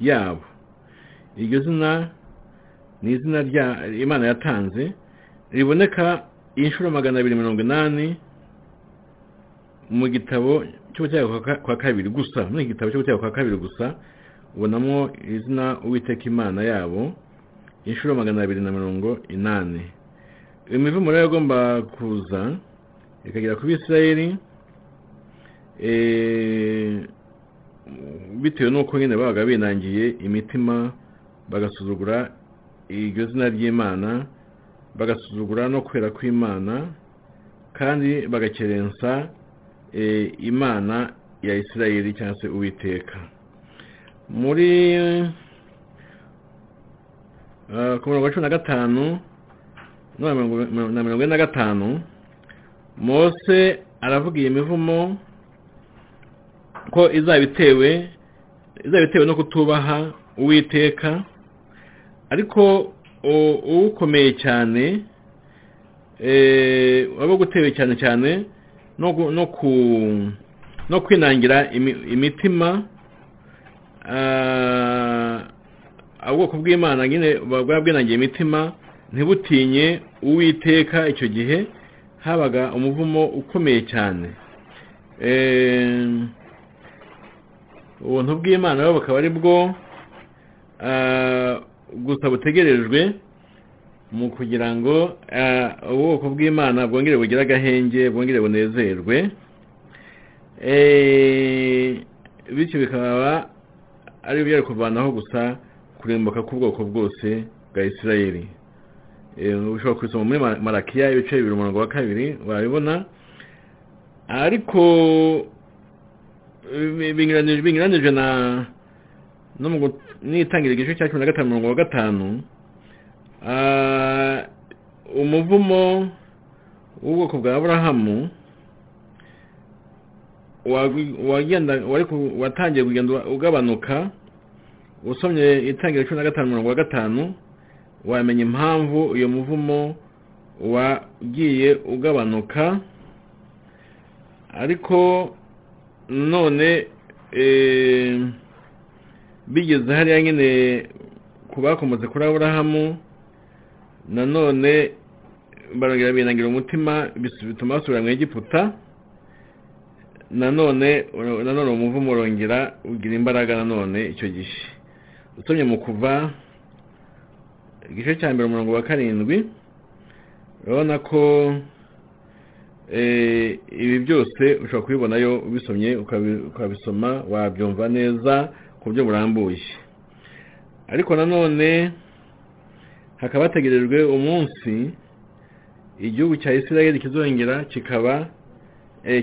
yabo. Iryo zina ni izina rya imana yatanze riboneka inshuro magana abiri mirongo inani mu gitabo cy'ubucyaro kwa kabiri gusa muri iki gitabo cy'ubucyaro kwa kabiri gusa ubonamo izina uwiteka imana yabo inshuro magana abiri na mirongo inani imivumo rero igomba kuza ikagera ku bisirayeli bitewe n'uko nyine babaga binangiye imitima bagasuzugura iryo zina ry'imana bagasuzugura no kwera kw'imana kandi bagakerensa imana ya isirayeli cyangwa se uwiteka. Muri ku murongo wa cumi na gatanu na mirongo ine na gatanu mose aravuga iyi mivumo ko izaba itewe no kutubaha uwiteka ariko ukomeye cyane waba gutewe cyane cyane no kwinangira imitima ubwoko bw'imana nyine bwaba bwinangiye imitima ntibutinye uwiteka icyo gihe habaga umuvumo ukomeye cyane. Ubuntu bw'imana rero bukaba ari bwo gusa butegerejwe mu kugira ngo ubwoko bw'imana bwongere bugire agahenge bwongere bunezerwe bityo bikaba ari byari kuvanaho gusa kurimbuka k'ubwoko bwose bwa isirayeli. Ushobora kubisoma muri marakiya ibice bibiri umurongo wa kabiri wabibona ariko binyuranije na n'itangira igice cya cumi na gatanu umurongo wa gatanu umuvumo w'ubwoko bwa aburahamu watangiye kugenda ugabanuka usomye itangira cumi na gatanu umurongo wa gatanu wamenya impamvu uyu muvumo wagiye ugabanuka. Ariko none bigeze hariya nyine ku bakomotse kuri aburahamu nanone barongera binangira umutima bituma basubira mu egiputa. Nanone nanone umuvumo urongera ugira imbaraga nanone icyo gihe. Usomye mu kuva igice cya mbere umurongo wa karindwi urabona ko ibi byose ushobora kubibonayo ubisomye ukabisoma wabyumva neza ku buryo burambuye. Ariko nanone hakaba hategerejwe umunsi igihugu cya isirayeli kizongera kikaba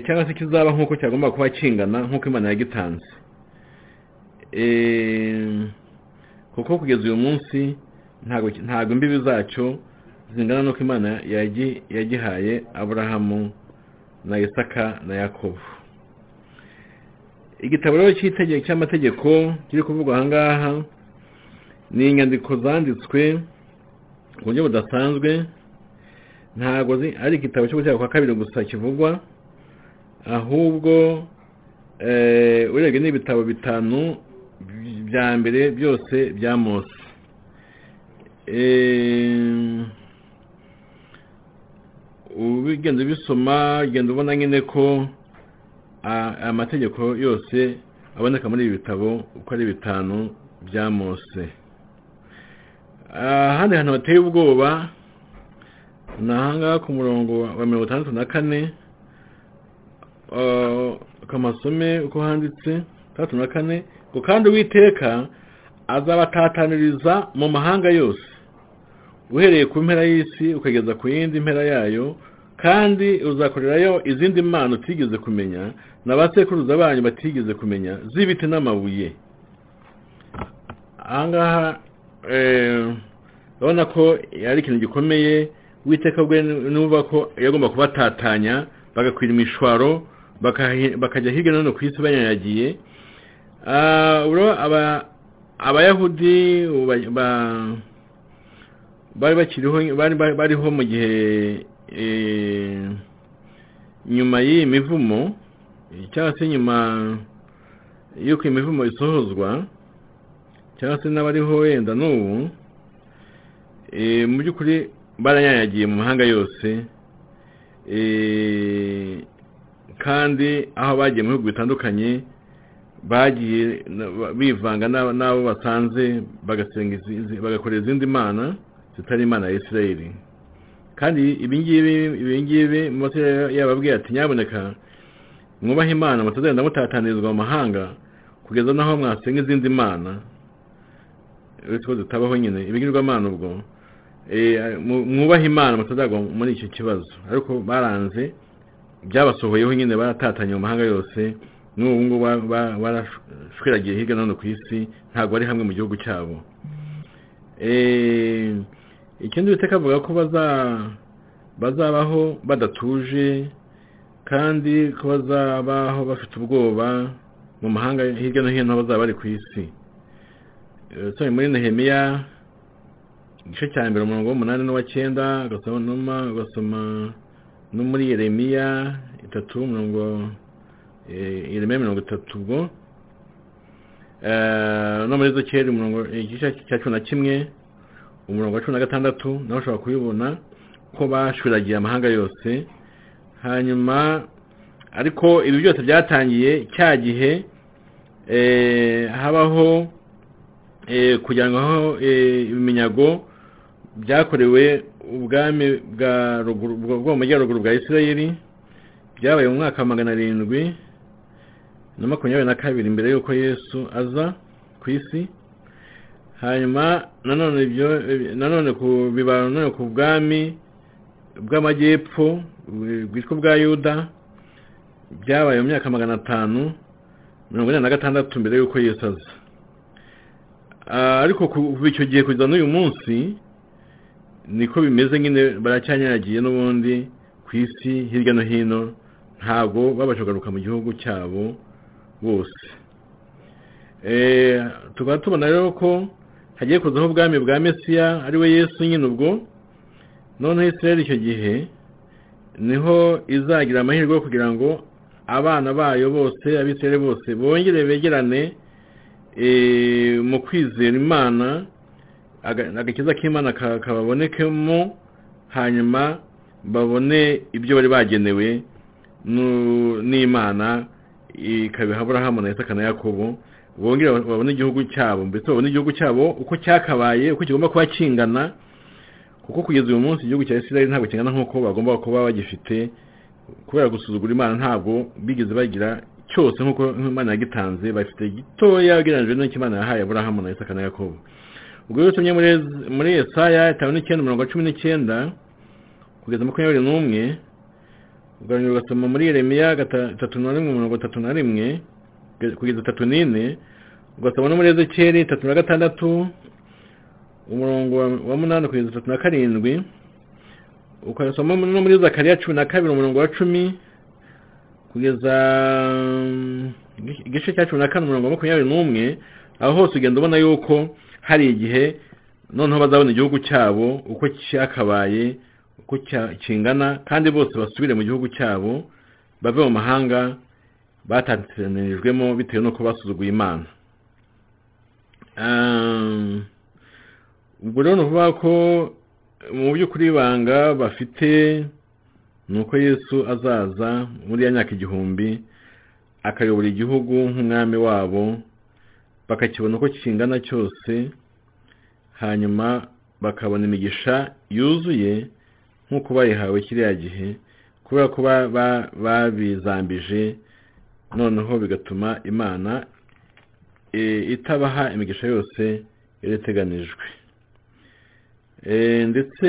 cyangwa se kizaba nk'uko cyagomba kuba kingana nk'uko imana yagitanze. Kuko kugeza uyu munsi ntabwo imbibi zacyo zingana n'uko imana yagihaye aburahamu na isaka na yakobo. Igitabo rero cy'amategeko kiri kuvugwa aha ngaha ni inyandiko zanditswe ku buryo budasanzwe ntabwo ari igitabo cyo kwa kabiri gusa kivugwa ahubwo urebye n'ibitabo bitanu bya mbere byose bya mose. Ugenda ubisoma ugenda ubona nyine ko amategeko yose aboneka muri ibi bitabo uko ari bitanu bya mose. Ahandi hantu hateye ubwoba ni ahangaha ku murongo wa mirongo itandatu na kane kamasome uko handitse itandatu na kane ngo kandi uwiteka azabatataniriza mu mahanga yose uhereye ku mpera y'isi ukageza ku yindi mpera yayo kandi uzakorerayo izindi mpano utigeze kumenya na ba sekuruza banyu batigeze kumenya z'ibiti n'amabuye ahangaha urabona ko ari ikintu gikomeye witeka bwe n'uvuga ko yagomba kubatatanya bagakwira imishwaro bakajya hirya no hino ku isi banyanyagiye. Abayahudi bari bakiriho bariho mu gihe nyuma y'iyi mivumo cyangwa se nyuma y'uko iyi mivumo isohozwa cyangwa se n'abariho wenda n'ubu Eh, mu by'ukuri baranyanyagiye mu mahanga yose Eh, kandi aho bagiye mu bihugu bitandukanye bagiye bivanga n'abo basanze bagakorera izindi mana zitari imana ya isirayeli. Kandi ibingibi ibingibi yababwiye ati nyaboneka mwubahe imana mutazagenda mutatanirizwa mu mahanga kugeza n'aho mwasenga izindi mana. Uretse ko zitabaho nyine ibigirwamana ubwo Eh, mwubahe imana mutazagwa muri icyo kibazo. Ariko baranze byabasohoyeho nyine baratatanye mu mahanga yose n'ubu ngubu ba- ba- barashwiragiye hirya no hino ku isi ntabwo bari hamwe mu gihugu cyabo. Eh, ikindi witeka avuga ko baza- bazabaho badatuje kandi ko bazabaho bafite ubwoba mu mahanga hirya no hino bazaba bari ku isi. Eh, turi muri nehemiya igice cya mbere umurongo w'umunani n'uwa cyenda ugasoma ugasoma no muri yeremiya itatu umurongo eh, yeremiya mirongo itatu ubwo. Eh, no muri ezekiyeli umurongo igice cya cumi na kimwe umurongo wa cumi na gatandatu nawe ushobora kubibona ko bashwiragiye amahanga yose. Hanyuma ariko ibi byose byatangiye cya gihe eh, habaho eh, kugira ngo aho eh, iminyago byakorewe ubwami bwo mu majyaruguru bwa isirayeli byabaye mu mwaka wa magana arindwi na makumyabiri na kabiri mbere y'uko yesu aza ku isi. Hanyuma nanone biba nanone ku bwami bw'amajyepfo bwitwa ubwa yuda byabaye mu myaka magana atanu mirongo ine na gatandatu mbere y'uko yesu aza. Ariko kuva icyo gihe kugeza n'uyu munsi niko bimeze nyine baracyanyagiye n'ubundi ku isi hirya no hino ntabwo babasha kugaruka mu gihugu cyabo bose. Eh, tukaba tubona rero ko hagiye kuzaho ubwami bwa mesiya ari we yesu nyine ubwo. Noneho israel icyo gihe ni ho izagira amahirwe yo kugira ngo abana bayo bose abisirayeli bose bongere begerane mu kwizera imana aga- agakiza k'imana ka- kababonekemo hanyuma babone ibyo bari bagenewe n'imana ikabiha aburahamu na isaka na bongere babone igihugu cyabo. Mbese babone igihugu cyabo uko cyakabaye uko kigomba kuba kingana kuko kugeza uyu munsi igihugu cya isirayeli ntabwo kingana nk'uko bagomba kuba bagifite kubera gusuzugura imana ntabwo bigeze bagira cyose nk'uko imana yagitanze bafite gitoya ugereranyije n'icyo imana yahaye aburahamu na isaka na yakobo. Ubwo rero tumye muri esaya itanu n'icyenda umurongo wa cumi n'icyenda kugeza makumyabiri n'umwe uganira ugasoma muri yeremiya gata- gatatu na rimwe umurongo tatu na rimwe kugeza tatu n'ine ugasoma no muri ezekiyeli tatu na gatandatu umurongo wa- munani kugeza tatu na karindwi ukasoma no muri zakariya cumi na kabiri umurongo wa cumi kugeza igice cya cumi na kane umurongo wa makumyabiri n'umwe aho hose ugenda ubona yuko hari igihe noneho bazabona igihugu cyabo uko cyakabaye uko kingana kandi bose basubire mu gihugu cyabo bave mu mahanga batatanirijwemo bitewe n'uko basuzuguye imana. Um, ubwo rero ni ukuvuga ko mu by'ukuri ibanga bafite ni uko yesu azaza muri ya myaka igihumbi akayobora igihugu nk'umwami wabo bakakibona uko kingana cyose hanyuma bakabona imigisha yuzuye nk'uko bayihawe kiriya gihe kubera ko ba- ba- babizambije noneho bigatuma imana e, itabaha imigisha yose yari iteganijwe. E, ndetse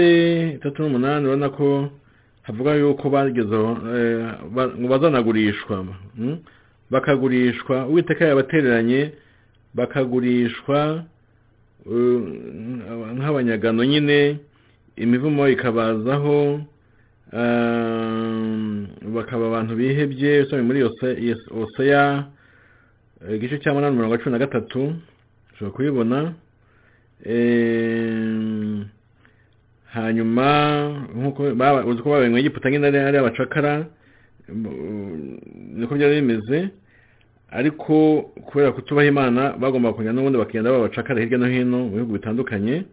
itatu n'umunani urabona ko havuga yuko bagezeho e, ba- ngo bazanagurishwa mm? bakagurishwa uwiteka yabatereranye bakagurishwa uh, nk'abanyagano nyine imivumo ikabazaho um, bakaba abantu bihebye usomye muri oseya eh, igice cya munani umurongo wa cumi na gatatu ushobora kubibona hanyuma nk'uko uzi ko babaye mu egiputa nyine ari ari abacakara niko byari bimeze ariko kubera kutubaha imana bagomba kugenda n'ubundi bakagenda babacakara hirya no hino mu bihugu bitandukanye.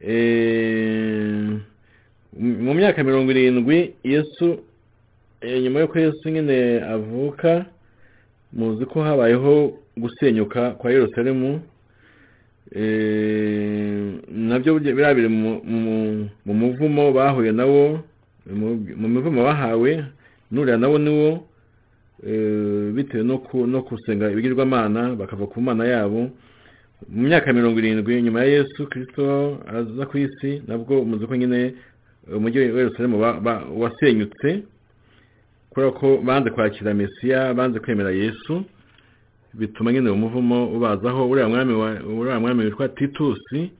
Eh, mu myaka mirongo irindwi yesu eh, nyuma y'uko yesu nyine avuka muzi ko habayeho gusenyuka kwa yerusalemu na byo biriya biri mu- mu- mu muvumo bahuye nawo mu- mivumo bahawe nuriya nawo niwo bitewe no gusenga ibigirwamana bakava ku mana yabo. Mu myaka mirongo irindwi nyuma ya yesu kirisito aza ku isi nabwo muzi ko nyine umujyi wa yerusalemu wasenyutse kubera ko banze kwakira mesiya banze kwemera yesu. Bituma nyine umuvumo ubazaho uriya mwami wa- uriya mwami witwa titusi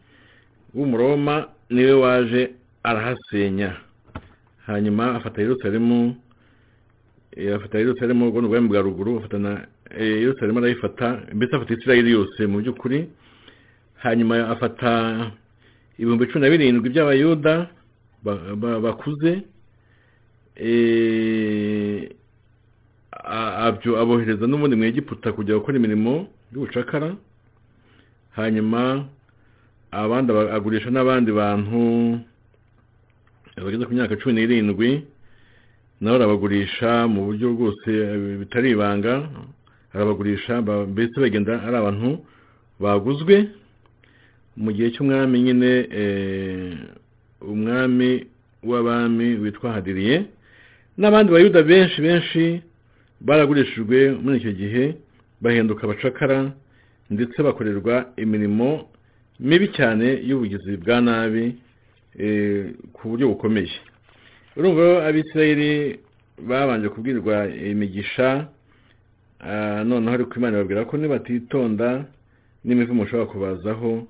w'umuroma ni we waje arahasenya. Hanyuma afata yerusalemu afata yerusalemu ubwo ni ubwami bwa ruguru afata na eh, yerusalemu arayifata mbese afata isirayeli yose. Mu by'ukuri hanyuma afata ibihumbi cumi na birindwi by'abayuda ba- ba- bakuze eh, abohereza n'ubundi mu egiputa kujya gukora imirimo y'ubucakara hanyuma abandi aba- agurisha n'abandi bantu bageze ku myaka cumi n'irindwi nawe arabagurisha mu buryo bwose bitari ibanga arabagurisha ba- mbese bagenda ari abantu baguzwe. Mu gihe cy'umwami nyine eh, umwami w'abami witwa hadiriye n'abandi bayuda benshi benshi baragurishijwe muri icyo gihe bahinduka abacakara ndetse bakorerwa imirimo mibi cyane y'ubugizi bwa nabi eh, ku buryo bukomeye. Urumva rero abisirayeli babanje kubwirwa imigisha ah, noneho ariko imana ibabwira ko nibatitonda n'imivumo ushobora kubazaho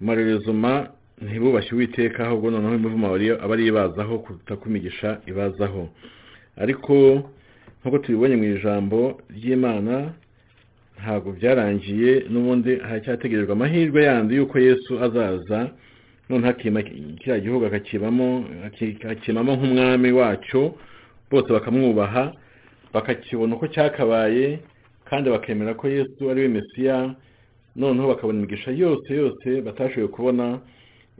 marerezoma ntibubashye uwiteka ahubwo noneho imivumo aba ari- aba ari ibazaho kuruta ko imigisha ibazaho. Ariko nk'uko tubibonye mu ijambo ry'imana ntabwo byarangiye n'ubundi haracyategerejwe amahirwe yandi y'uko yesu azaza noneho akima kiriya gihugu akakibamo akakimamo nk'umwami wacyo bose bakamwubaha bakakibona uko cyakabaye kandi bakemera ko yesu ari we mesiya noneho bakabona imigisha yose yose batashoboye kubona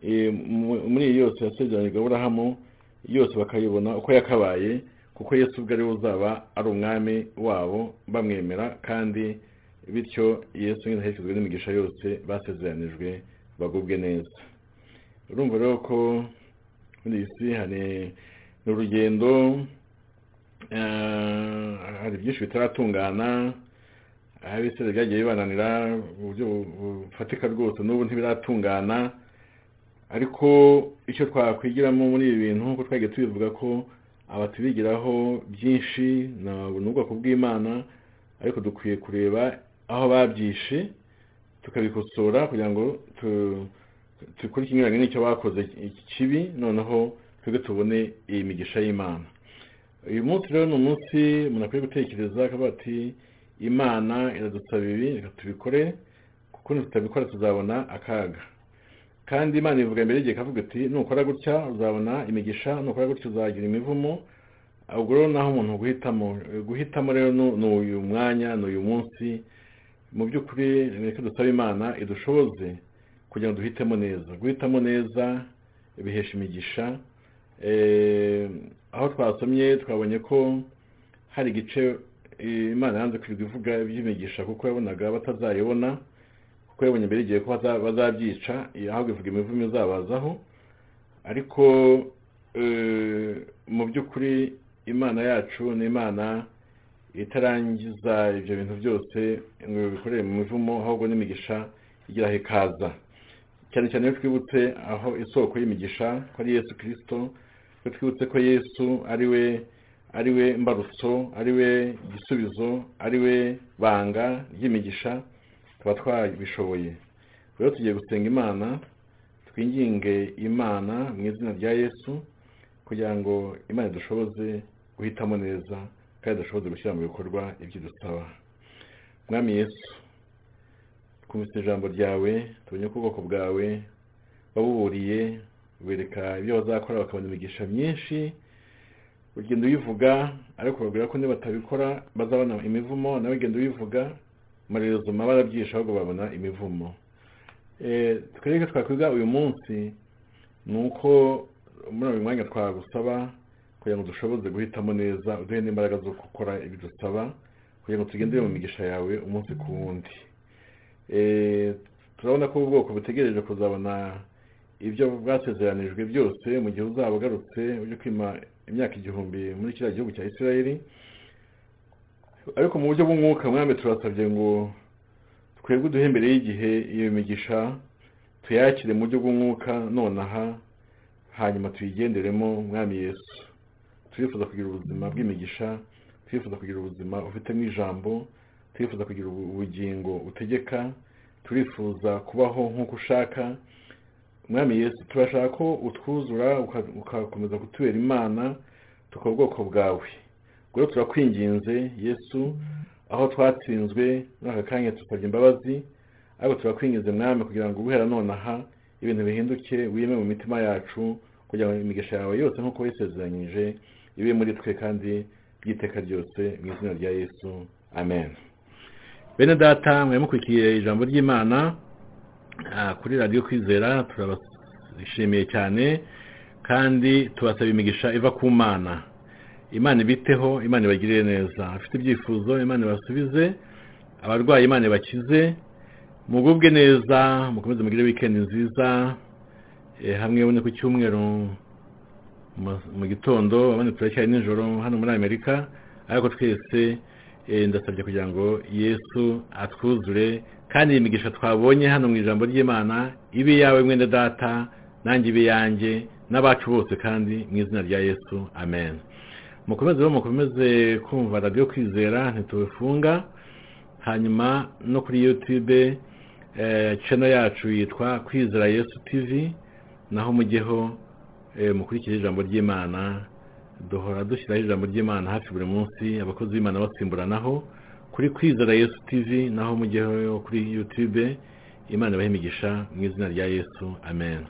eh, mu- muri iyi yose yasezeranijwe aburahamu yose bakayibona uko yakabaye. Kuko yesu ubwo ari we uzaba ari umwami wabo bamwemera kandi bityo yesu nyine aherekezwa n'imigisha yose basezeranijwe bagubwe neza. Urumva rero ko muri iyi si hari urugendo eh, hari byinshi bitaratungana aho ibisebe byagiye bibananira mu buryo bu- bufatika rwose n'ubu ntibiratungana. Ariko icyo twakwigiramo muri ibi bintu nk'uko twagiye tubivuga ko abatubigiraho byinshi ni ubwoko bw'imana ariko dukwiye kureba aho babyishe tukabikosora kugira ngo dukore ikinyuranye n'icyo bakoze kibi noneho twebwe tubone iyi migisha y'imana. Uyu munsi rero ni umunsi umuntu akwiye gutekereza akavuga ati imana iradusaba ibi reka tubikore kuko nitutabikora tuzabona akaga. Kandi imana ivuga mbere y'igihe ikavuga iti nukora gutya uzabona imigisha nukora gutya uzagira imivumo. Ubwo rero naho umuntu guhitamo guhitamo rero ni- uyu mwanya ni uyu munsi mu by'ukuri reka dusabe imana idushoboze kugira ngo duhitemo neza. Guhitamo neza bihesha imigisha Eh, aho twasomye twabonye ko hari igice eh, imana yanze kwirirwa ivuga iby'imigisha kuko yabonaga batazayibona. Kuko yabonye mbere igihe ko baza- bazabyica ahubwo ivuga imivumo izabazaho. Ariko eh, mu by'ukuri imana yacu ni imana itarangiza ibyo bintu byose ngo bikorere mu mivumo ahubwo n'imigisha igira aho ikaza. Cyane cyane iyo twibutse aho isoko y'imigisha ko ari yesu kirisito iyo twibutse ko yesu ari we ari we mbarutso ari we igisubizo ari we banga ry'imigisha tuba twabishoboye rero tugiye gusenga imana twinginge imana mu izina rya yesu kugira ngo imana idushoboze guhitamo neza kandi dushoboze gushyira mu bikorwa ibyo dusaba mwami yesu twumvise ijambo ryawe tubonye ko ubwoko bwawe wabuburiye wereka ibyo bazakora bakabona imigisha myinshi ugenda uyivuga ariko babwira ko nibatabikora bazabona imivumo nawe ugenda uyivuga amarezoma barabyisha ahubwo babona imivumo. Eh, twebwe twakwiga uyu munsi ni uko muri uyu mwanya twagusaba kugira ngo dushoboze guhitamo neza uduhe n'imbaraga zo gukora ibyo dusaba kugira ngo tugendere mu migisha yawe umunsi ku wundi. Eh, turabona ko ubwoko butegereje kuzabona ibyo bwasezeranijwe byose mu gihe uzaba ugarutse uje kwima imyaka igihumbi muri kiriya gihugu cya isirayeli. Ariko mu buryo bw'umwuka mwami turasabye ngo twebwe uduhe mbere y'igihe iyo migisha tuyakire mu buryo bw'umwuka nonaha hanyuma tuyigenderemo mwami yesu. Turifuza kugira ubuzima bw'imigisha turifuza kugira ubuzima ufitemo ijambo turifuza kugira ubu- ubugingo utegeka turifuza kubaho nk'uko ushaka. Mwami yesu turashaka ko utwuzura ugakomeza kutubera imana tukaba ubwoko bwawe. Rero turakwinginze yesu aho twatsinzwe muri aka kanya tusabye imbabazi ariko turakwinginze mwami kugira ngo guhera nonaha ibintu bihinduke wime mu mitima yacu kugira ngo imigisha yawe yose nk'uko wisezeranyije ibe muri twe kandi by'iteka ryose mu izina rya yesu. Amen. Bene data mwari mukurikiye ijambo ry'imana ah, kuri radiyo kwizera turabashimiye cyane kandi tubasaba imigisha iva ku mana. Imana ibiteho imana ibagirire neza. Afite ibyifuzo imana ibasubize. Abarwayi imana ibakize. Mugubwe neza mukomeze mugire wikendi nziza. Eh, hamwe ubone ku cyumweru mu- gitondo abandi turacyari nijoro hano muri amerika. Ariko twese eh, ndasabye kugira ngo yesu atwuzure kandi iyi migisha twabonye hano mu ijambo ry'imana ibe iyawe mwene data nanjye ibe iyanjye n'abacu bose kandi mu izina rya yesu. Amen. Mukomeze rero mukomeze kumva radiyo kwizera ntitubifunga. Hanyuma no kuri youtube eh, channel yacu yitwa kwizera yesu tv naho mujyeho eh, mukurikire ijambo ry'imana duhora dushyiraho ijambo ry'imana hafi buri munsi abakozi b'imana basimburanaho. Kuri kwizera yesu tv naho mujyeho kuri youtube imana ibahe imigisha mu izina rya yesu. Amen.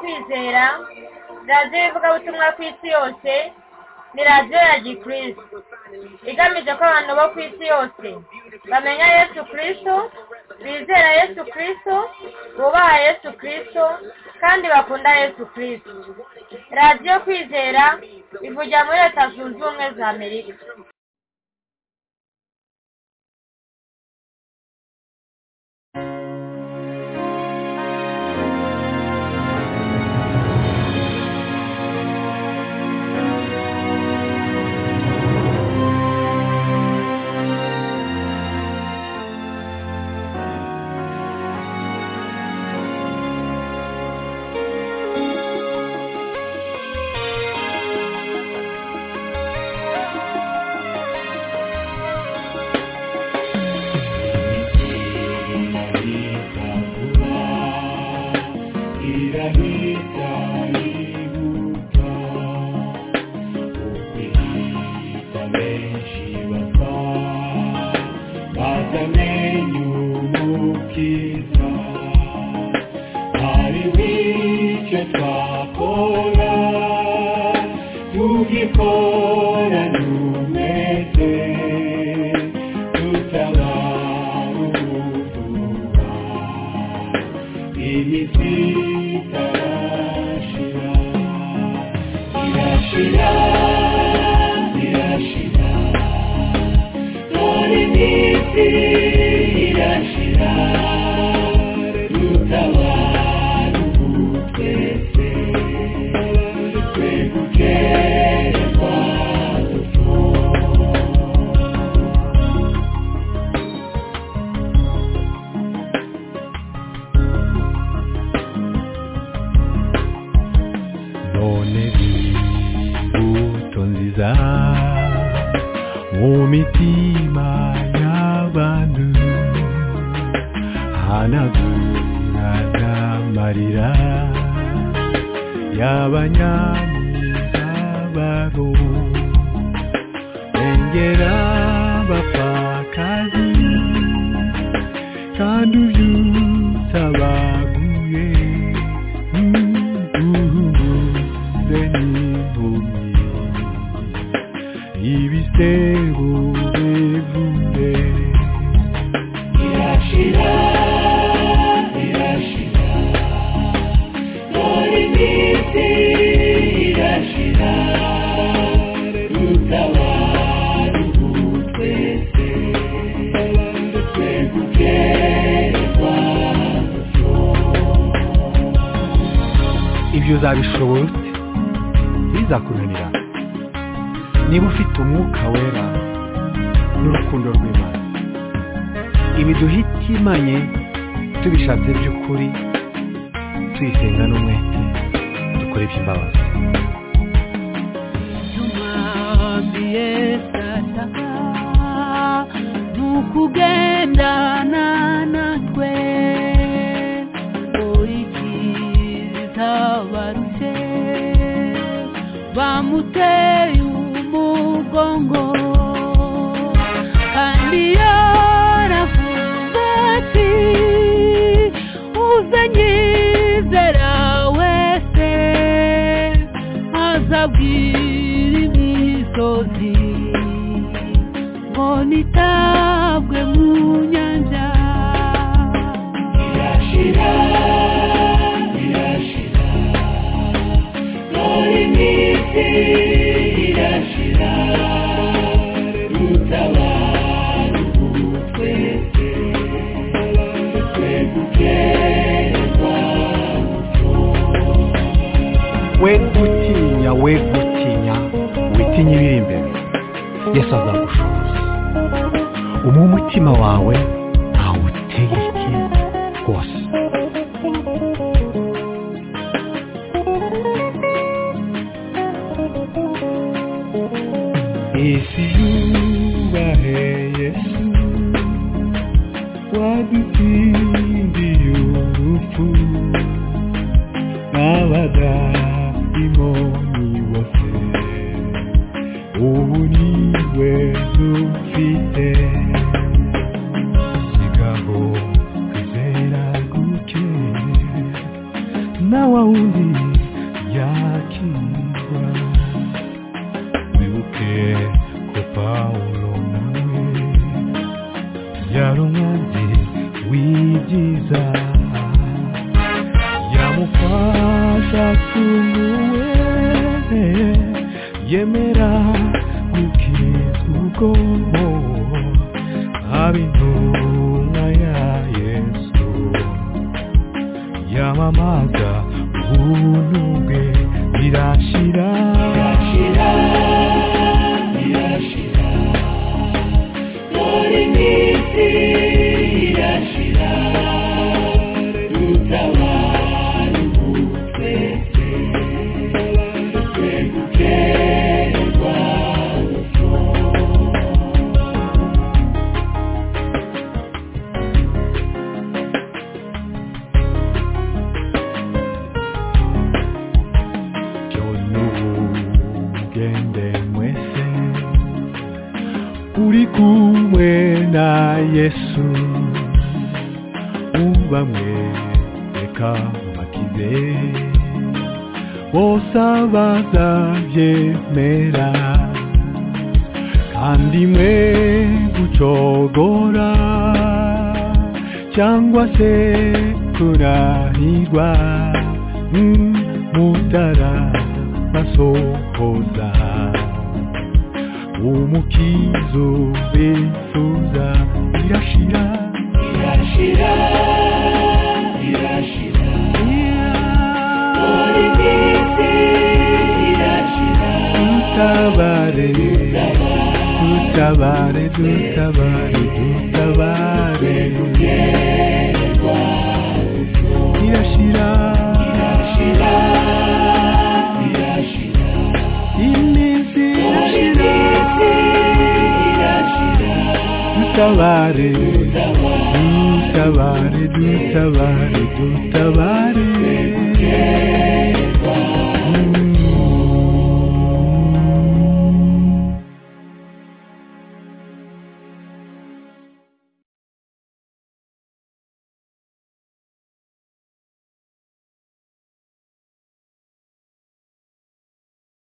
Kwizera radiyo ivugabutumwa ku isi yose ni radiyo ya gikristo. Igamije ko abantu bo ku isi yose bamenya yesu kirisito bizera yesu kirisito bubaha yesu kirisito kandi bakunda yesu kirisito radiyo kwizera ivugira muri leta zunze ubumwe za amerika. N'amarira y'abanyamibabaro engera uzabishoboye ute ntibizakunanira niba ufite umwuka wera n'urukundo rw'imana. Ibi duhitimanye tubishatse by'ukuri tuyisenga n'umwete dukore iby'imbabazi. Ukugera Okinawawe